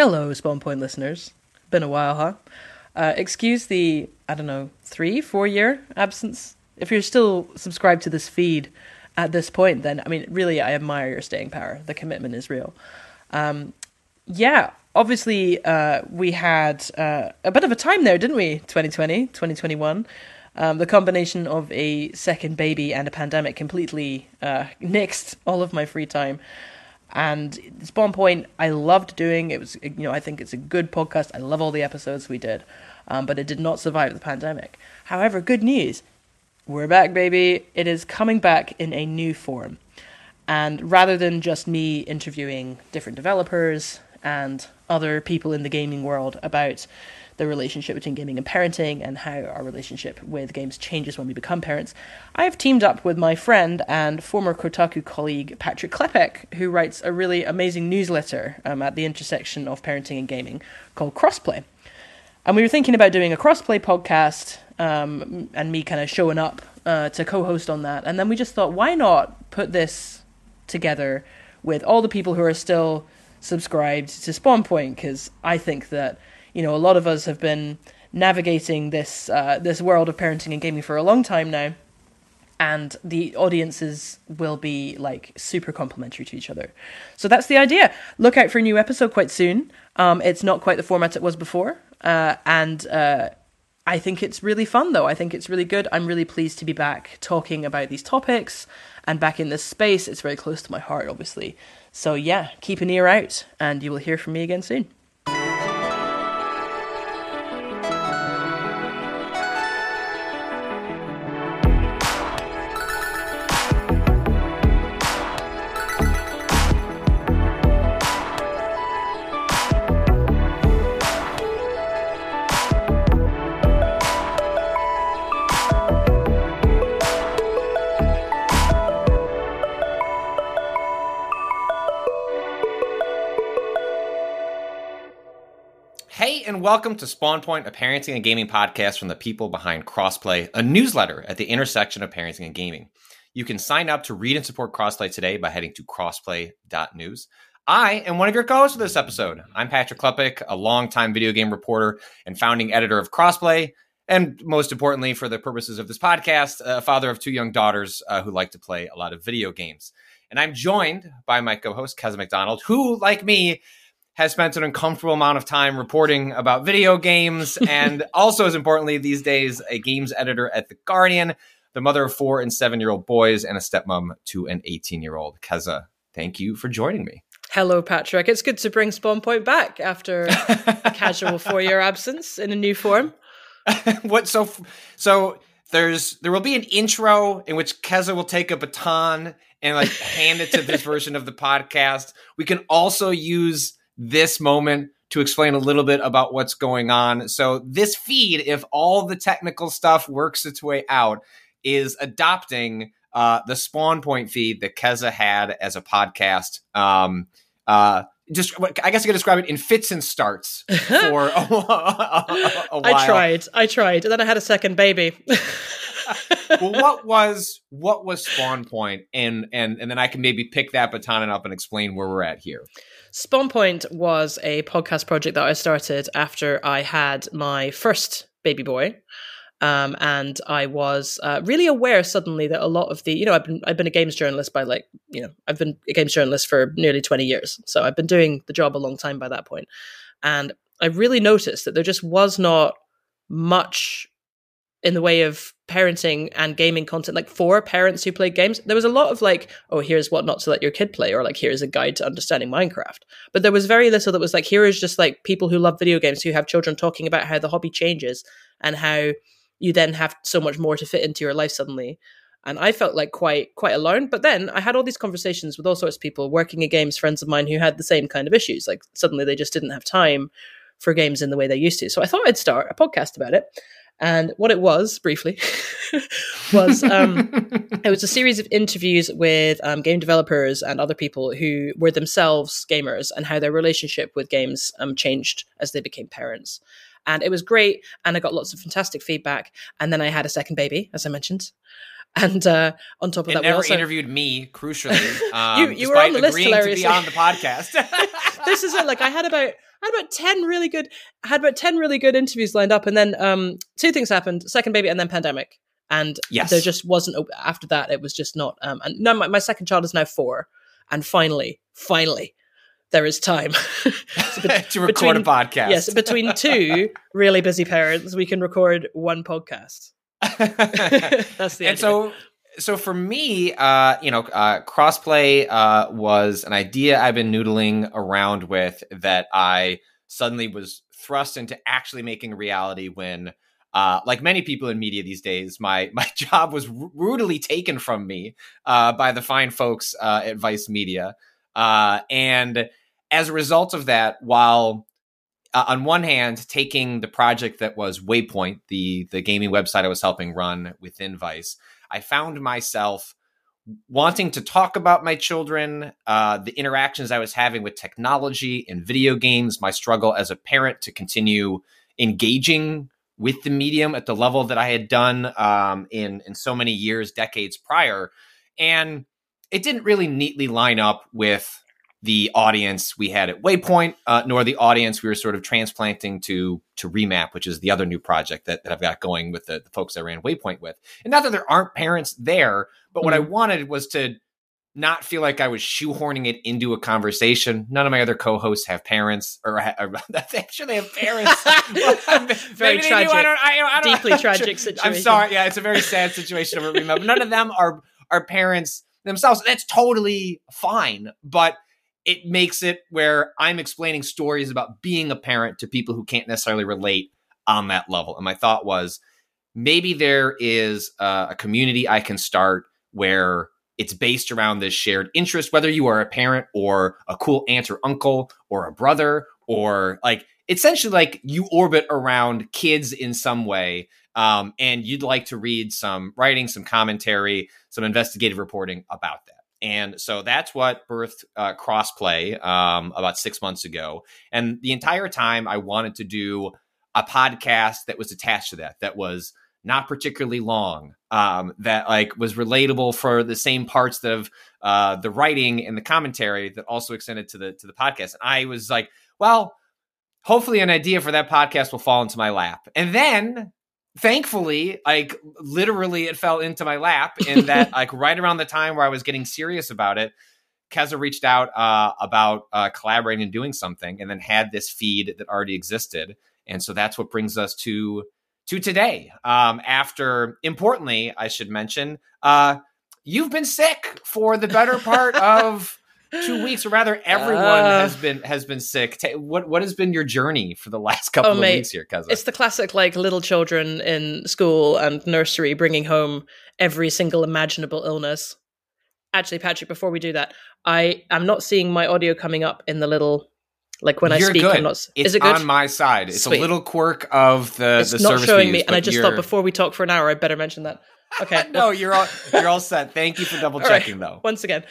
Hello, Spawn Point listeners. Been a while, huh? Uh, excuse the, I don't know, three, four year absence. If you're still subscribed to this feed at this point, then, I mean, really, I admire your staying power. The commitment is real. Um, yeah, obviously, uh, we had uh, a bit of a time there, didn't we? 2020, 2021. Um, the combination of a second baby and a pandemic completely uh, nixed all of my free time. And Spawn Point, I loved doing. It was, you know, I think it's a good podcast. I love all the episodes we did, um, but it did not survive the pandemic. However, good news, we're back, baby. It is coming back in a new form, and rather than just me interviewing different developers and other people in the gaming world about the relationship between gaming and parenting and how our relationship with games changes when we become parents, I have teamed up with my friend and former Kotaku colleague Patrick Klepek, who writes a really amazing newsletter um, at the intersection of parenting and gaming called Crossplay. And we were thinking about doing a crossplay podcast um, and me kind of showing up uh, to co host on that. And then we just thought, why not put this together with all the people who are still subscribed to Spawn Point? Because I think that you know, a lot of us have been navigating this uh, this world of parenting and gaming for a long time now, and the audiences will be like super complementary to each other. So that's the idea. Look out for a new episode quite soon. Um, it's not quite the format it was before, uh, and uh, I think it's really fun though. I think it's really good. I'm really pleased to be back talking about these topics and back in this space. It's very close to my heart, obviously. So yeah, keep an ear out, and you will hear from me again soon. And welcome to Spawn Point, a parenting and gaming podcast from the people behind Crossplay, a newsletter at the intersection of parenting and gaming. You can sign up to read and support Crossplay today by heading to crossplay.news. I am one of your co-hosts for this episode. I'm Patrick Klepek, a longtime video game reporter and founding editor of Crossplay, and most importantly, for the purposes of this podcast, a father of two young daughters uh, who like to play a lot of video games. And I'm joined by my co-host Keza MacDonald, who, like me, has spent an uncomfortable amount of time reporting about video games and also as importantly these days a games editor at the guardian the mother of four and seven year old boys and a stepmom to an 18 year old keza thank you for joining me. Hello patrick. It's good to bring spawn point back after a casual four year absence in a new form. What so so there's there will be an intro in which Keza will take a baton and like hand it to this version of the podcast. We can also use this moment to explain a little bit about what's going on. So, this feed, if all the technical stuff works its way out, is adopting uh, the Spawn Point feed that Keza had as a podcast. Um, uh, just, I guess I could describe it in fits and starts for a, a, a while. I tried, I tried, and then I had a second baby. well, what was what was Spawn Point, and and and then I can maybe pick that baton up and explain where we're at here. Spawn Point was a podcast project that I started after I had my first baby boy. Um, and I was uh, really aware suddenly that a lot of the, you know, I've been I've been a games journalist by like, you know, I've been a games journalist for nearly twenty years, so I've been doing the job a long time by that point, and I really noticed that there just was not much in the way of parenting and gaming content like for parents who play games. There was a lot of like oh here's what not to let your kid play or like here's a guide to understanding minecraft. But there was very little that was like here is just like people who love video games who have children talking about how the hobby changes and how you then have so much more to fit into your life suddenly. And i felt like quite quite alone. But then i had all these conversations with all sorts of people working in games friends of mine who had the same kind of issues. Like suddenly they just didn't have time for games in the way they used to. So i thought i'd start a podcast about it and what it was, briefly, was um, it was a series of interviews with um, game developers and other people who were themselves gamers and how their relationship with games um, changed as they became parents. And it was great, and I got lots of fantastic feedback. And then I had a second baby, as I mentioned. And uh, on top of it that, never we also interviewed me. Crucially, um, you, you were on the list. Hilarious. To be on the podcast. This is it. Like I had about I had about ten really good I had about ten really good interviews lined up, and then um two things happened: second baby, and then pandemic. And Yes. there just wasn't a- after that. It was just not. Um, and no, my, my second child is now four, and finally, finally, there is time. So bet- to record between- a podcast. yes, between two really busy parents, we can record one podcast. That's the and idea. so so for me uh you know uh crossplay uh was an idea i've been noodling around with that i suddenly was thrust into actually making reality when uh, like many people in media these days, my my job was r- brutally taken from me uh, by the fine folks uh, at Vice Media, uh, and as a result of that, while on one hand taking the project that was Waypoint, the the gaming website I was helping run within Vice, I found myself wanting to talk about my children, uh, the interactions I was having with technology and video games, my struggle as a parent to continue engaging with the medium at the level that I had done um, in in so many years, decades prior, and it didn't really neatly line up with the audience we had at Waypoint, uh, nor the audience we were sort of transplanting to to Remap, which is the other new project that, that I've got going with the, the folks I ran Waypoint with. And not that there aren't parents there, but what I wanted was to not feel like I was shoehorning it into a conversation. None of my other co-hosts have parents, or, ha- or I'm sure they have parents. Very Maybe they do, tragic. I don't, I, I don't, Deeply tragic sure- I'm sorry. Yeah, it's a very sad situation over Remap. None of them are are parents themselves. That's totally fine, but it makes it where I'm explaining stories about being a parent to people who can't necessarily relate on that level. And my thought was maybe there is a, a community I can start where it's based around this shared interest, whether you are a parent or a cool aunt or uncle or a brother or like essentially like you orbit around kids in some way. Um, and you'd like to read some writing, some commentary, some investigative reporting about that. And so that's what birthed uh, Crossplay um, about six months ago. And the entire time, I wanted to do a podcast that was attached to that, that was not particularly long, um, that like was relatable for the same parts of uh, the writing and the commentary that also extended to the to the podcast. And I was like, well, hopefully, an idea for that podcast will fall into my lap. And then thankfully like literally it fell into my lap in that like right around the time where i was getting serious about it keza reached out uh, about uh, collaborating and doing something and then had this feed that already existed. And so that's what brings us to to today. Um, after importantly i should mention uh, you've been sick for the better part of two weeks or rather everyone Uh. has been has been sick Ta what what has been your journey for the last couple Oh, of mate, weeks here keza It's the classic, like little children in school and nursery bringing home every single imaginable illness. Actually, Patrick, before we do that, I am not seeing my audio coming up in the little, like when I You're speak. good. I'm not. It's is it good? on my side. It's Sweet. a little quirk of the it's the not service showing me, and I just you're- thought before we talk for an hour, I'd better mention that. Okay, no, you're all you're all set. Thank you for double All right. checking, though. once again.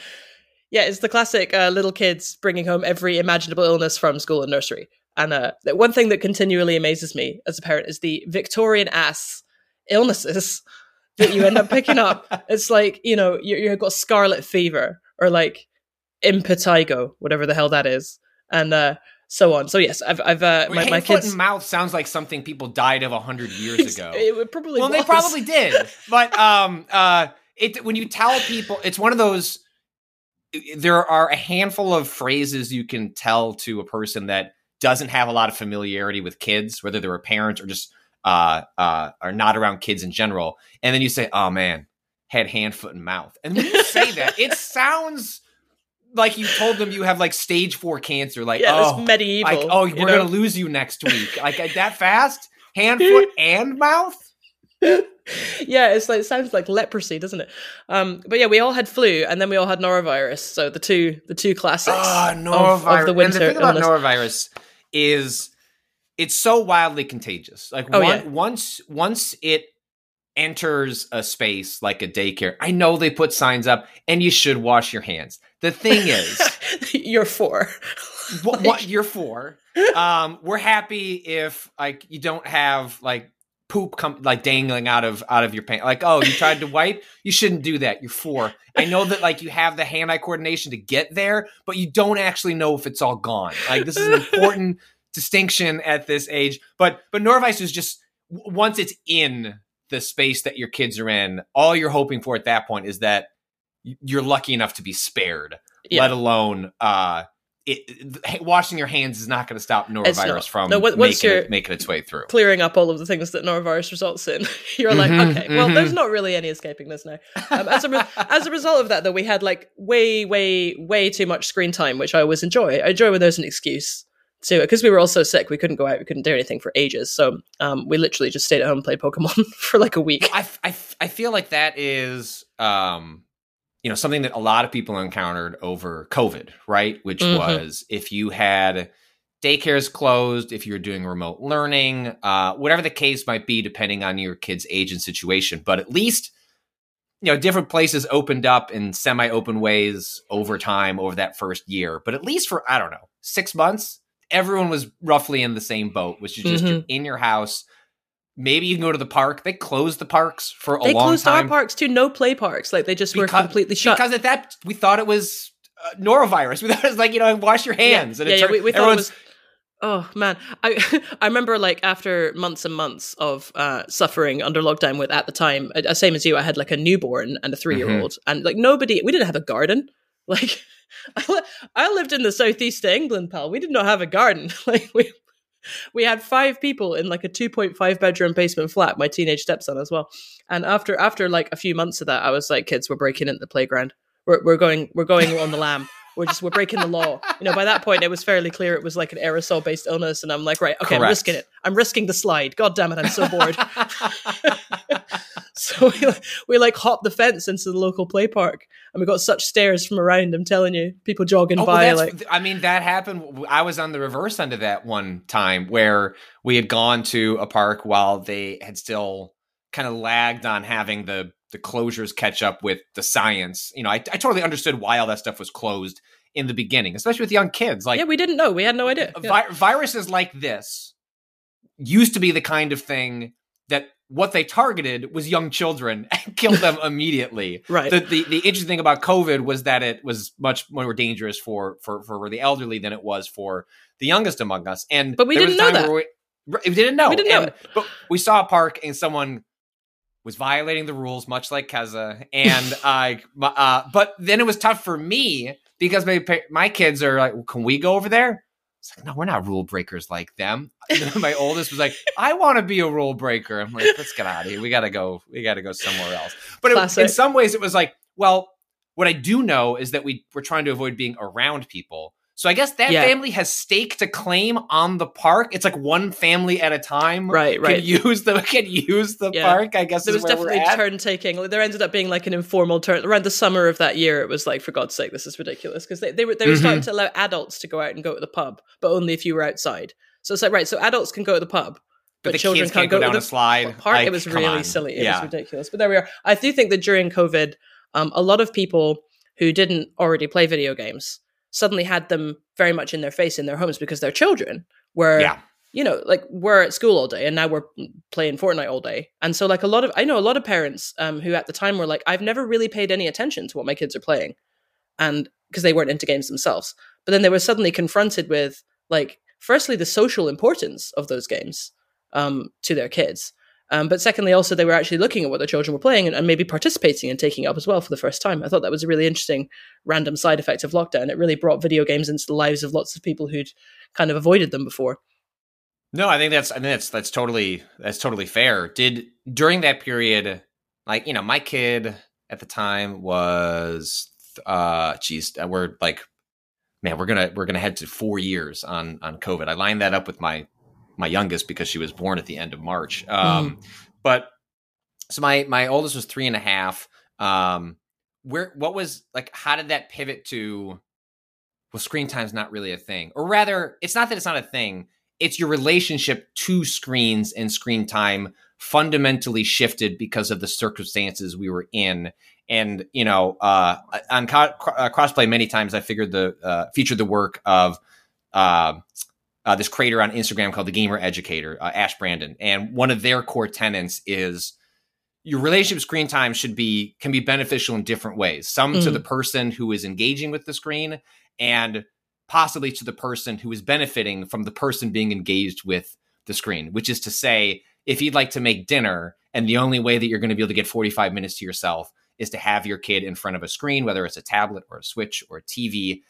Yeah, it's the classic uh, little kids bringing home every imaginable illness from school and nursery. And uh, one thing that continually amazes me as a parent is the Victorian ass illnesses that you end up picking up. It's like, you know, you, you've got scarlet fever or like impetigo, whatever the hell that is. And uh, so on. So, yes, I've, I've uh, my, hand, my foot, kids. and mouth sounds like something people died of a hundred years ago. It would probably well, they probably did, but um, uh, it when you tell people, it's one of those. There are a handful of phrases you can tell to a person that doesn't have a lot of familiarity with kids, whether they're a parent or just uh, uh, are not around kids in general, and then you say, "Oh man, head, hand, foot, and mouth," and when you say that, it sounds like you told them you have like stage four cancer. Like, Yeah, oh, medieval. like, oh, we're know? gonna lose you next week. Like that fast, hand, foot, and mouth. yeah, it's like it sounds like leprosy, doesn't it? Um, but yeah, we all had flu, and then we all had norovirus. So the two, the two classics Ah, of, norovirus. of the and winter the thing about illness. norovirus is it's so wildly contagious. Like Oh, one, yeah. once once it enters a space like a daycare, I know they put signs up and you should wash your hands. The thing is, You're four. what, what you're for. Um, we're happy if like you don't have like poop come like dangling out of out of your pants. Like, oh, you tried to wipe? You shouldn't do that. You're four. I know that like you have the hand eye coordination to get there, but you don't actually know if it's all gone. Like this is an important distinction at this age. But but norovirus is just once it's in the space that your kids are in, all you're hoping for at that point is that you're lucky enough to be spared, yeah. let alone uh it, washing your hands is not going to stop norovirus from no, making, it, making its way through. Clearing up all of the things that norovirus results in, you're like, mm-hmm, okay, well, mm-hmm. there's not really any escaping this now. Um, as a re- as a result of that, though, we had like way, way, way too much screen time, which I always enjoy. I enjoy when there's an excuse to it because we were all so sick, we couldn't go out, we couldn't do anything for ages. So um, we literally just stayed at home and played Pokemon for like a week. I, I, I feel like that is um you know something that a lot of people encountered over covid right which mm-hmm. was if you had daycares closed if you're doing remote learning uh, whatever the case might be depending on your kid's age and situation but at least you know different places opened up in semi-open ways over time over that first year but at least for i don't know six months everyone was roughly in the same boat which is just mm-hmm. you're in your house maybe you can go to the park. They closed the parks for a they long time. They closed our parks to no play parks. Like they just because, were completely shut. Because at that we thought it was uh, norovirus. We thought it was like you know wash your hands. Yeah, and yeah, yeah we, we thought it was. Oh man, I I remember like after months and months of uh, suffering under lockdown with at the time, uh, same as you, I had like a newborn and a three year old, mm-hmm. and like nobody, we didn't have a garden. Like I, I lived in the southeast of England, pal. We did not have a garden. Like we we had five people in like a 2.5 bedroom basement flat my teenage stepson as well. And after after like a few months of that i was like kids we're breaking into the playground. We're, we're going we're going on the lam we're just we're breaking the law. You know by that point it was fairly clear it was like an aerosol based illness and i'm like right okay Correct. i'm risking it. I'm risking the slide. God damn it i'm so bored. So we, we like hop the fence into the local play park and we got such stares from around i'm telling you. People jogging oh, by well, like i mean that happened. I was on the reverse end of that one time where we had gone to a park while they had still kind of lagged on having the the closures catch up with the science you know I, I totally understood why all that stuff was closed in the beginning especially with young kids like yeah we didn't know we had no idea vi- yeah. viruses like this used to be the kind of thing that what they targeted was young children and killed them immediately. right. The, the, the interesting thing about COVID was that it was much more dangerous for for for the elderly than it was for the youngest among us. And but we didn't know that. We, we, didn't know. We didn't know. And, but we saw a park and someone was violating the rules, much like Keza. And I, uh, but then it was tough for me because my my kids are like, well, "Can we go over there?" It's like, no, we're not rule breakers like them. my oldest was like, I want to be a rule breaker. I'm like, let's get out of here. We gotta go. We gotta go somewhere else. But it, in some ways, it was like, well, what I do know is that we we're trying to avoid being around people. So I guess that yeah. family has stake to claim on the park. It's like one family at a time. Right, right. Can use the can use the yeah. park. I guess there was definitely turn taking. There ended up being like an informal turn around the summer of that year. It was like, for God's sake, this is ridiculous because they they were they were mm-hmm. starting to allow adults to go out and go to the pub, but only if you were outside. So it's like right, so adults can go to the pub, but, but children can't, can't, go, down to the a slide. Park. Like, it was really on. silly. It yeah. was ridiculous. But there we are. I do think that during COVID, um, a lot of people who didn't already play video games suddenly had them very much in their face in their homes because their children were yeah. you know like we're at school all day and now we're playing fortnite all day and so like a lot of i know a lot of parents um, who at the time were like i've never really paid any attention to what my kids are playing and because they weren't into games themselves but then they were suddenly confronted with like firstly the social importance of those games um, to their kids um, but secondly, also they were actually looking at what their children were playing and, and, maybe participating and taking up as well for the first time. I thought that was a really interesting random side effect of lockdown. It really brought video games into the lives of lots of people who'd kind of avoided them before. No, I think that's I think that's that's totally that's totally fair. Did during that period, like you know, my kid at the time was, uh, geez, uh, we're like, man, we're gonna we're gonna head to four years on on COVID. I lined that up with my my youngest because she was born at the end of March. Um, mm. But so my my oldest was three and a half. Um, where what was like? How did that pivot to? Well, screen time's not really a thing, or rather, it's not that it's not a thing. It's your relationship to screens and screen time fundamentally shifted because of the circumstances we were in. And you know, uh, on co- uh, crossplay, many times I figured the uh, featured the work of uh, uh, this creator on Instagram called the Gamer Educator, uh, Ash Brandin, and one of their core tenets is your relationship screen time should be can be beneficial in different ways. Some mm. to the person who is engaging with the screen, and possibly to the person who is benefiting from the person being engaged with the screen. Which is to say, if you'd like to make dinner, and the only way that you're going to be able to get 45 minutes to yourself is to have your kid in front of a screen, whether it's a tablet or a switch or a TV.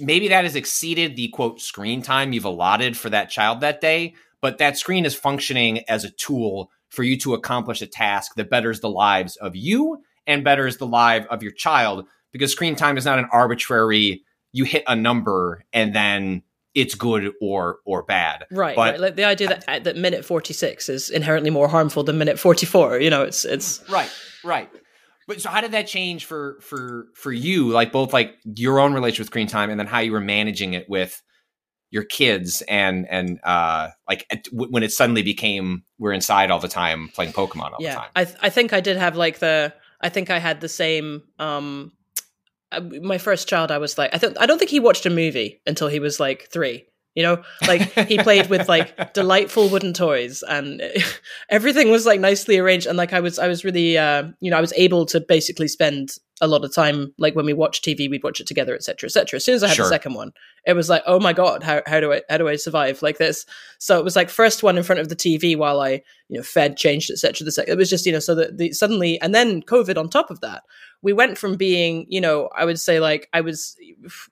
Maybe that has exceeded the quote screen time you've allotted for that child that day, but that screen is functioning as a tool for you to accomplish a task that betters the lives of you and betters the life of your child because screen time is not an arbitrary you hit a number and then it's good or or bad. Right. But, right. Like the idea that uh, that minute 46 is inherently more harmful than minute 44, you know, it's it's Right. Right. But so how did that change for for for you like both like your own relationship with screen time and then how you were managing it with your kids and and uh like when it suddenly became we're inside all the time playing Pokemon all yeah, the time. I th- I think I did have like the I think I had the same um uh, my first child I was like I th- I don't think he watched a movie until he was like 3 you know like he played with like delightful wooden toys and everything was like nicely arranged. And like i was i was really uh you know i was able to basically spend a lot of time like when we watch tv we'd watch it together etc etc as soon as i had sure. the second one it was like oh my god how, how do i how do i survive like this? So it was like first one in front of the tv while i you know fed changed etc the second it was just you know so that the suddenly and then covid on top of that we went from being you know i would say like i was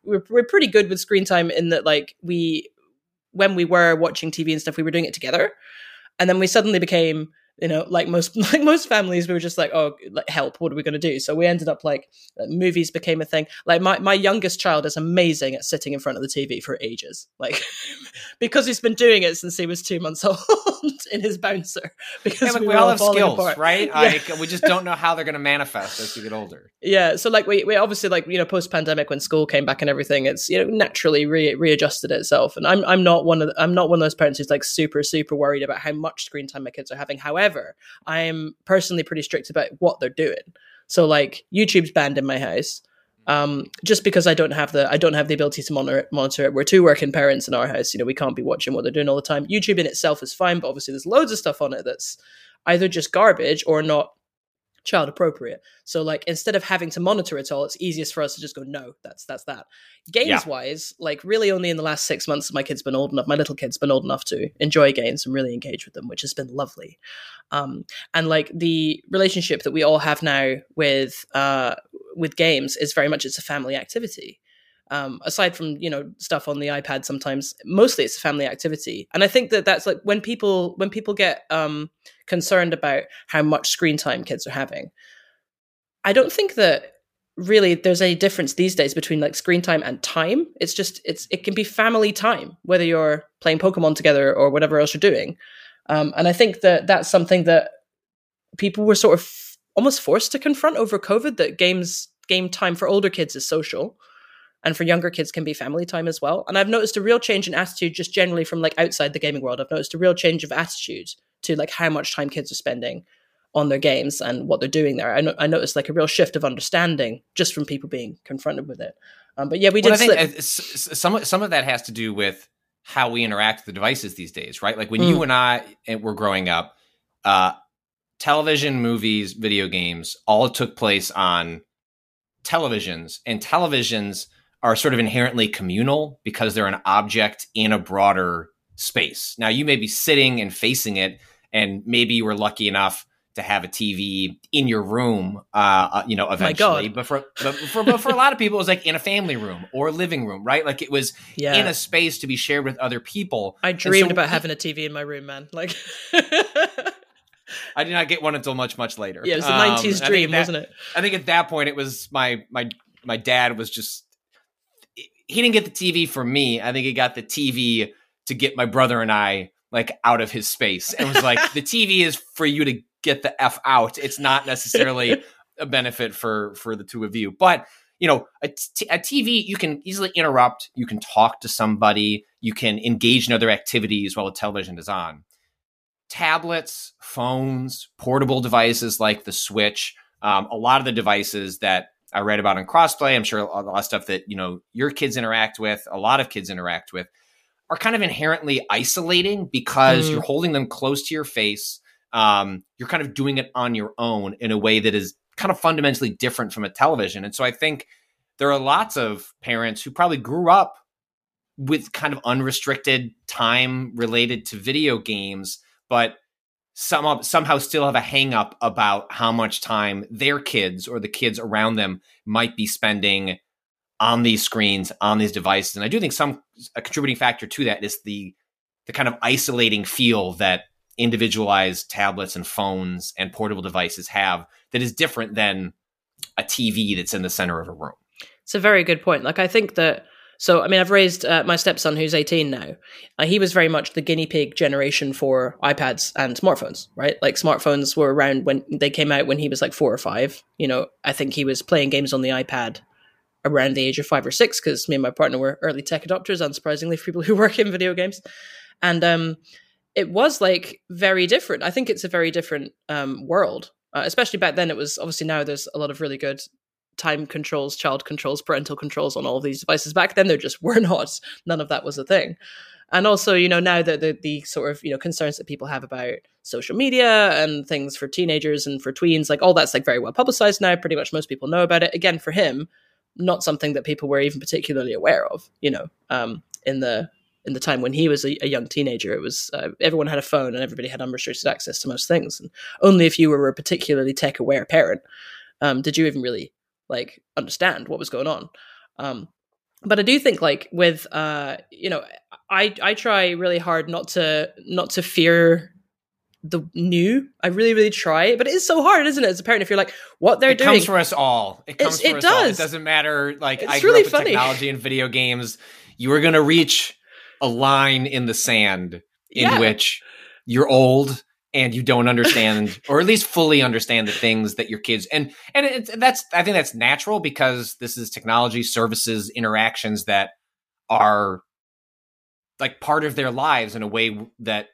we're, we're pretty good with screen time in that like we when we were watching TV and stuff, we were doing it together. And then we suddenly became you know like most like most families we were just like oh like help what are we going to do? So we ended up like movies became a thing. Like my, my youngest child is amazing at sitting in front of the tv for ages. Like because he's been doing it since he was two months old in his bouncer because yeah, like we, we, all have skills apart. right yeah. like we just don't know how they're going to manifest as we get older yeah so like we, we obviously like you know post pandemic when school came back and everything it's you know naturally re- readjusted itself and i'm i'm not one of the, i'm not one of those parents who's like super super worried about how much screen time my kids are having however However, I'm personally pretty strict about what they're doing. So like YouTube's banned in my house. Um, just because I don't have the I don't have the ability to monitor it, monitor it. We're two working parents in our house. You know, we can't be watching what they're doing all the time. YouTube in itself is fine, but obviously there's loads of stuff on it that's either just garbage or not child appropriate. So like instead of having to monitor it all, it's easiest for us to just go, no, that's that's that. Games yeah. wise, like really only in the last six months my kid's been old enough, my little kid's been old enough to enjoy games and really engage with them, which has been lovely. Um, and like the relationship that we all have now with uh, with games is very much it's a family activity um, aside from you know stuff on the ipad sometimes mostly it's a family activity. And i think that that's like when people when people get um, concerned about how much screen time kids are having i don't think that really there's any difference these days between like screen time and time. It's just it's it can be family time whether you're playing pokemon together or whatever else you're doing. Um, and i think that that's something that people were sort of almost forced to confront over covid that games game time for older kids is social and for younger kids can be family time as well. And I've noticed a real change in attitude just generally from like outside the gaming world. I've noticed a real change of attitude to like how much time kids are spending on their games and what they're doing there. I, no- I noticed like a real shift of understanding just from people being confronted with it. Um, but yeah, we did. Well, I think some some of that has to do with how we interact with the devices these days, right? Like when mm. you and I were growing up, uh, television, movies, video games all took place on televisions, and televisions are sort of inherently communal because they're an object in a broader space. Now, you may be sitting and facing it, and maybe you were lucky enough to have a TV in your room, uh, uh you know, eventually. But for, but for but for a lot of people, it was like in a family room or living room, right? Like it was yeah. in a space to be shared with other people. I dreamed so, about having a TV in my room, man. Like. I did not get one until much, much later. Yeah, it was a '90s um, dream, that, wasn't it? I think at that point, it was my my my dad was just he didn't get the TV for me. I think he got the TV to get my brother and I like out of his space and was like, the TV is for you to get the F out. It's not necessarily a benefit for for the two of you. But you know, a, t- a TV you can easily interrupt. You can talk to somebody. You can engage in other activities while the television is on. Tablets, phones, portable devices like the Switch, um, a lot of the devices that I read about in crossplay. I'm sure a lot of stuff that you know your kids interact with, a lot of kids interact with. are kind of inherently isolating because Mm. you're holding them close to your face. Um, you're kind of doing it on your own in a way that is kind of fundamentally different from a television. And so I think there are lots of parents who probably grew up with kind of unrestricted time related to video games, but some somehow still have a hang up about how much time their kids or the kids around them might be spending on these screens, on these devices. And I do think some a contributing factor to that is the the kind of isolating feel that individualized tablets and phones and portable devices have that is different than a TV that's in the center of a room. It's a very good point. Like I think that so I mean I've raised uh, my stepson who's 18 now. Uh, he was very much the guinea pig generation for iPads and smartphones, right? Like smartphones were around when they came out when he was like 4 or 5. You know, I think he was playing games on the iPad around the age of 5 or 6 cuz me and my partner were early tech adopters unsurprisingly for people who work in video games. And um it was like very different. I think it's a very different um world. Uh, especially back then it was obviously now there's a lot of really good time controls, child controls, parental controls on all of these devices. Back then, there just were not. None of that was a thing. And also, you know, now that the, the sort of, you know, concerns that people have about social media and things for teenagers and for tweens, like all that's like very well publicized now. Pretty much most people know about it. Again, for him, not something that people were even particularly aware of, you know, um, in the in the time when he was a, a young teenager, it was uh, everyone had a phone and everybody had unrestricted access to most things. And only if you were a particularly tech aware parent um, did you even really like understand what was going on. Um, but I do think like with uh, you know, I I try really hard not to not to fear the new. I really really try, but it is so hard, isn't it? As a parent, if you're like, what they're it doing comes for us all. It comes for it us all. It does. doesn't matter. Like It's I grew really up with funny. technology and video games. You are going to reach a line in the sand in Yeah. which you're old and you don't understand, or at least fully understand the things that your kids and and it's, that's I think that's natural because this is technology, services, interactions that are like part of their lives in a way that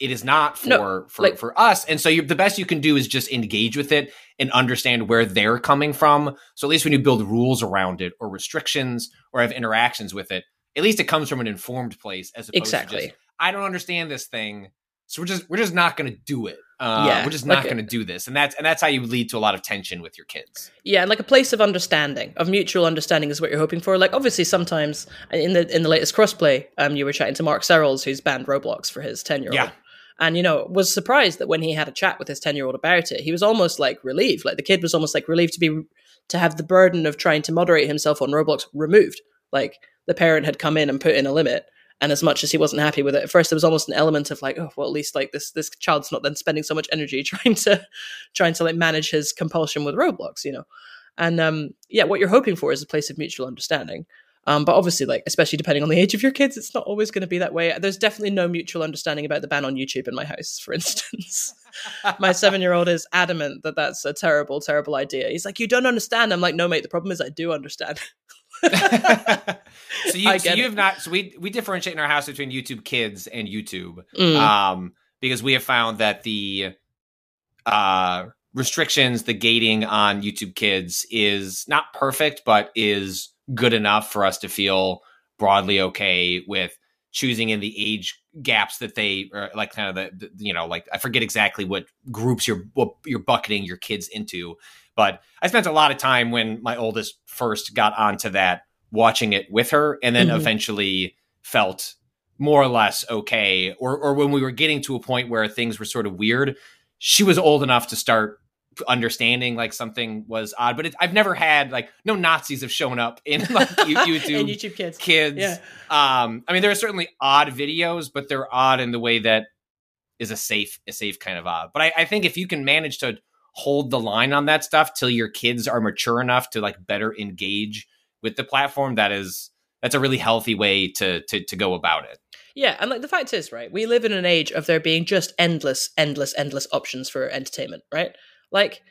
it is not for No, for, like- for us. And so you, the best you can do is just engage with it and understand where they're coming from. So at least when you build rules around it or restrictions or have interactions with it at least it comes from an informed place as opposed exactly. to just i don't understand this thing so we're just we're just not going to do it uh, Yeah, we're just not like- going to do this and that's and that's how you lead to a lot of tension with your kids Yeah, and like a place of understanding, of mutual understanding, is what you're hoping for. Like, obviously, sometimes in the in the latest crossplay, um, you were chatting to Mark Serrels, who's banned Roblox for his ten year old, Yeah. and you know was surprised that when he had a chat with his ten year old about it, he was almost like relieved. Like the kid was almost like relieved to be to have the burden of trying to moderate himself on Roblox removed. Like the parent had come in and put in a limit. And as much as he wasn't happy with it, at first there was almost an element of like, oh, well, at least like this this child's not then spending so much energy trying to trying to like manage his compulsion with Roblox, you know. And um, yeah, what you're hoping for is a place of mutual understanding. Um, but obviously, like especially depending on the age of your kids, it's not always going to be that way. There's definitely no mutual understanding about the ban on YouTube in my house, for instance. my seven year old is adamant that that's a terrible, terrible idea. He's like, "You don't understand." I'm like, "No, mate. The problem is I do understand." so you so you have not so we we differentiate in our house between YouTube Kids and YouTube Mm. um because we have found that the uh restrictions the gating on YouTube Kids is not perfect but is good enough for us to feel broadly okay with choosing in the age gaps that they are like kind of the, the you know like I forget exactly what groups you're what you're bucketing your kids into but I spent a lot of time when my oldest first got onto that watching it with her and then Mhm. eventually felt more or less okay or or when we were getting to a point where things were sort of weird she was old enough to start understanding like something was odd but it, I've never had like no Nazis have shown up in like you- YouTube and YouTube kids. kids Yeah. um i mean there are certainly odd videos but they're odd in the way that is a safe a safe kind of odd but I, I think if you can manage to hold the line on that stuff till your kids are mature enough to like better engage with the platform that is that's a really healthy way to to, to go about it Yeah, and like the fact is, right, we live in an age of there being just endless, endless, endless options for entertainment, right? Like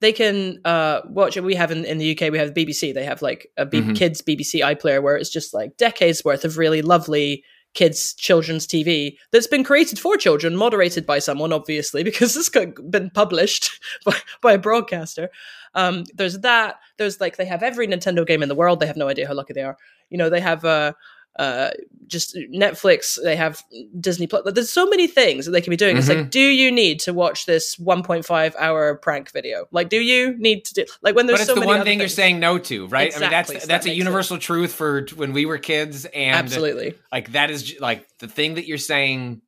they can uh watch it. We have in, in the UK, we have BBC. They have like a B- Mhm. kids BBC iPlayer where it's just like decades worth of really lovely kids children's TV that's been created for children, moderated by someone, obviously, because it's been published by, by a broadcaster. Um, there's that. There's like they have every Nintendo game in the world. They have no idea how lucky they are. You know, they have uh, uh, just Netflix. They have Disney Plus. There's so many things that they can be doing. It's Mhm. like, do you need to watch this 1.5 hour prank video? Like, do you need to do like when there's but it's so the many one thing you're things- saying no to, right? I mean, that's so that that's a universal truth for when we were kids, and Absolutely. like that is like the thing that you're saying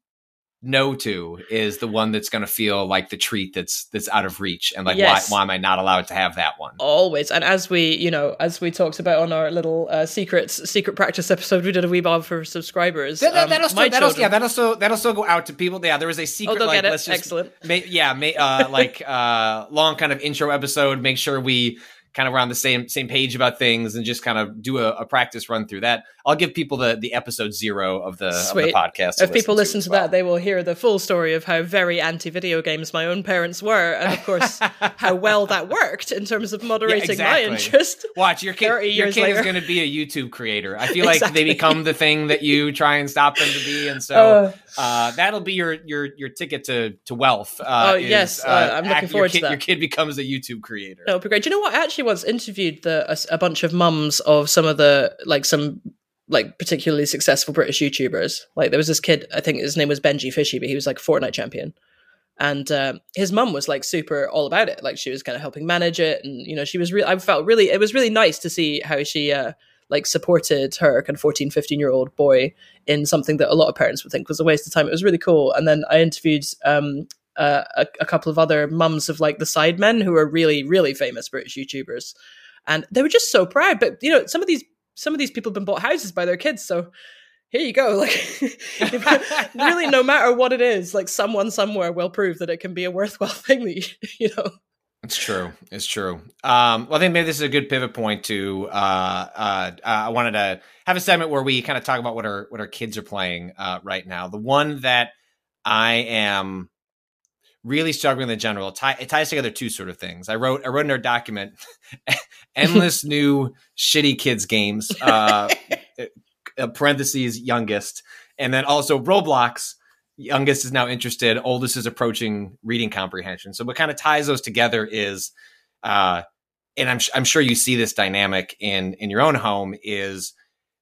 no to is the one that's going to feel like the treat that's that's out of reach, and like Yes. why why am I not allowed to have that one? always and as we you know as we talked about on our little uh, secrets secret practice episode we did a wee bob for subscribers That, that, um, that'll my still, that'll, children- yeah, that'll still that'll still go out to people. Yeah, there was a secret oh they'll like get it let's just excellent May, yeah, may, uh, like uh, long kind of intro episode. Make sure we kind of we're on the same same page about things, and just kind of do a, a practice run through that. I'll give people the the episode zero of the, of the podcast. if people listen to well. that they will hear the full story of how very anti-video games my own parents were and of course how well that worked in terms of moderating exactly. my interest Watch your kid. Your kid is going to be a YouTube creator. I feel like Exactly. they become the thing that you try and stop them to be, and so Uh, uh, that'll be your your your ticket to to wealth. Uh, Oh, is, yes, uh, I'm looking act- forward to kid- that. Your kid becomes a YouTube creator. That would be great. Do you know what? I actually once interviewed the a, a bunch of mums of some of the like some like particularly successful British YouTubers. Like there was this kid, I think his name was Benjyfishy, but he was like a Fortnite champion. And um, his mum was like super all about it. Like she was kind of helping manage it, and you know she was. Re- I felt really. It was really nice to see how she uh, like supported her kind of 14, 15 year old boy in something that a lot of parents would think was a waste of time. It was really cool. And then I interviewed um, uh, a, a couple of other mums of like the Sidemen who are really, really famous British YouTubers, and they were just so proud. But you know, some of these some of these people have been bought houses by their kids, so here you go. Like, really, no matter what it is, like someone somewhere will prove that it can be a worthwhile thing that you, you know. It's true. It's true. Um, well, I think maybe this is a good pivot point to. Uh, uh, uh, I wanted to have a segment where we kind of talk about what our what our kids are playing uh, right now. The one that I am really struggling with in general. It, tie, it ties together two sort of things. I wrote I wrote in our document endless new shitty kids games. Uh, uh, parentheses youngest, and then also Roblox. Youngest is now interested. Oldest is approaching reading comprehension. So what kind of ties those together is, uh, and I'm I'm sure you see this dynamic in in your own home is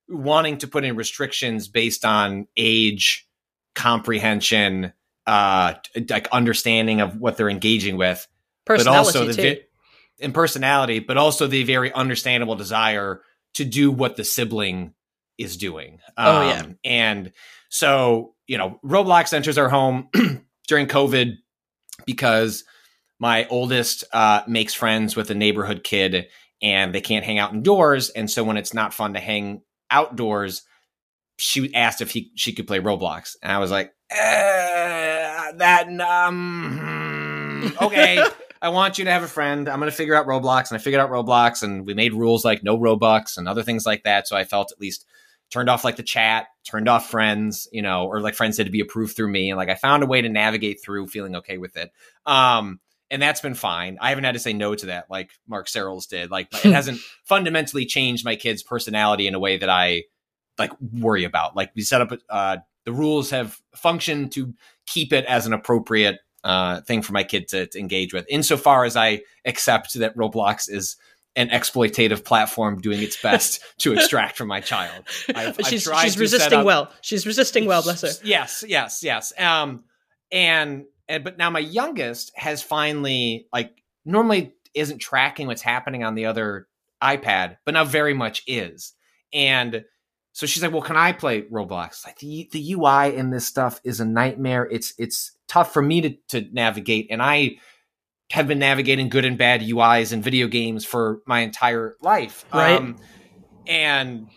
wanting to put in restrictions based on age, comprehension, uh, like understanding of what they're engaging with, but Personality also the too. and personality, but also the very understandable desire to do what the sibling is doing. Oh, yeah. and so you know, Roblox enters our home during COVID because my oldest uh, makes friends with a neighborhood kid, and they can't hang out indoors, and so when it's not fun to hang outdoors, she asked if he she could play Roblox, and I was like, eh, that um, hmm, okay. I want you to have a friend. I'm going to figure out Roblox. And I figured out Roblox and we made rules like no Robux and other things like that. So I felt at least turned off like the chat, turned off friends, you know, or like friends had to be approved through me. And like I found a way to navigate through feeling okay with it. Um, and that's been fine. I haven't had to say no to that like Mark Serrels did. Like it hasn't fundamentally changed my kid's personality in a way that I like worry about. Like we set up, uh, the rules have functioned to keep it as an appropriate uh, thing for my kid to, to engage with. Insofar as I accept that Roblox is an exploitative platform doing its best to extract from my child. I've- But I've she's tried she's to set resisting up- well. She's resisting well, bless her. Yes, yes, yes. Um, and, and but now my youngest has finally like normally isn't tracking what's happening on the other iPad, but now very much is. And so she's like, "Well, can I play Roblox?" Like the the UI in this stuff is a nightmare. It's it's tough for me to to navigate, and I have been navigating good and bad UIs in video games for my entire life. Right. Um, and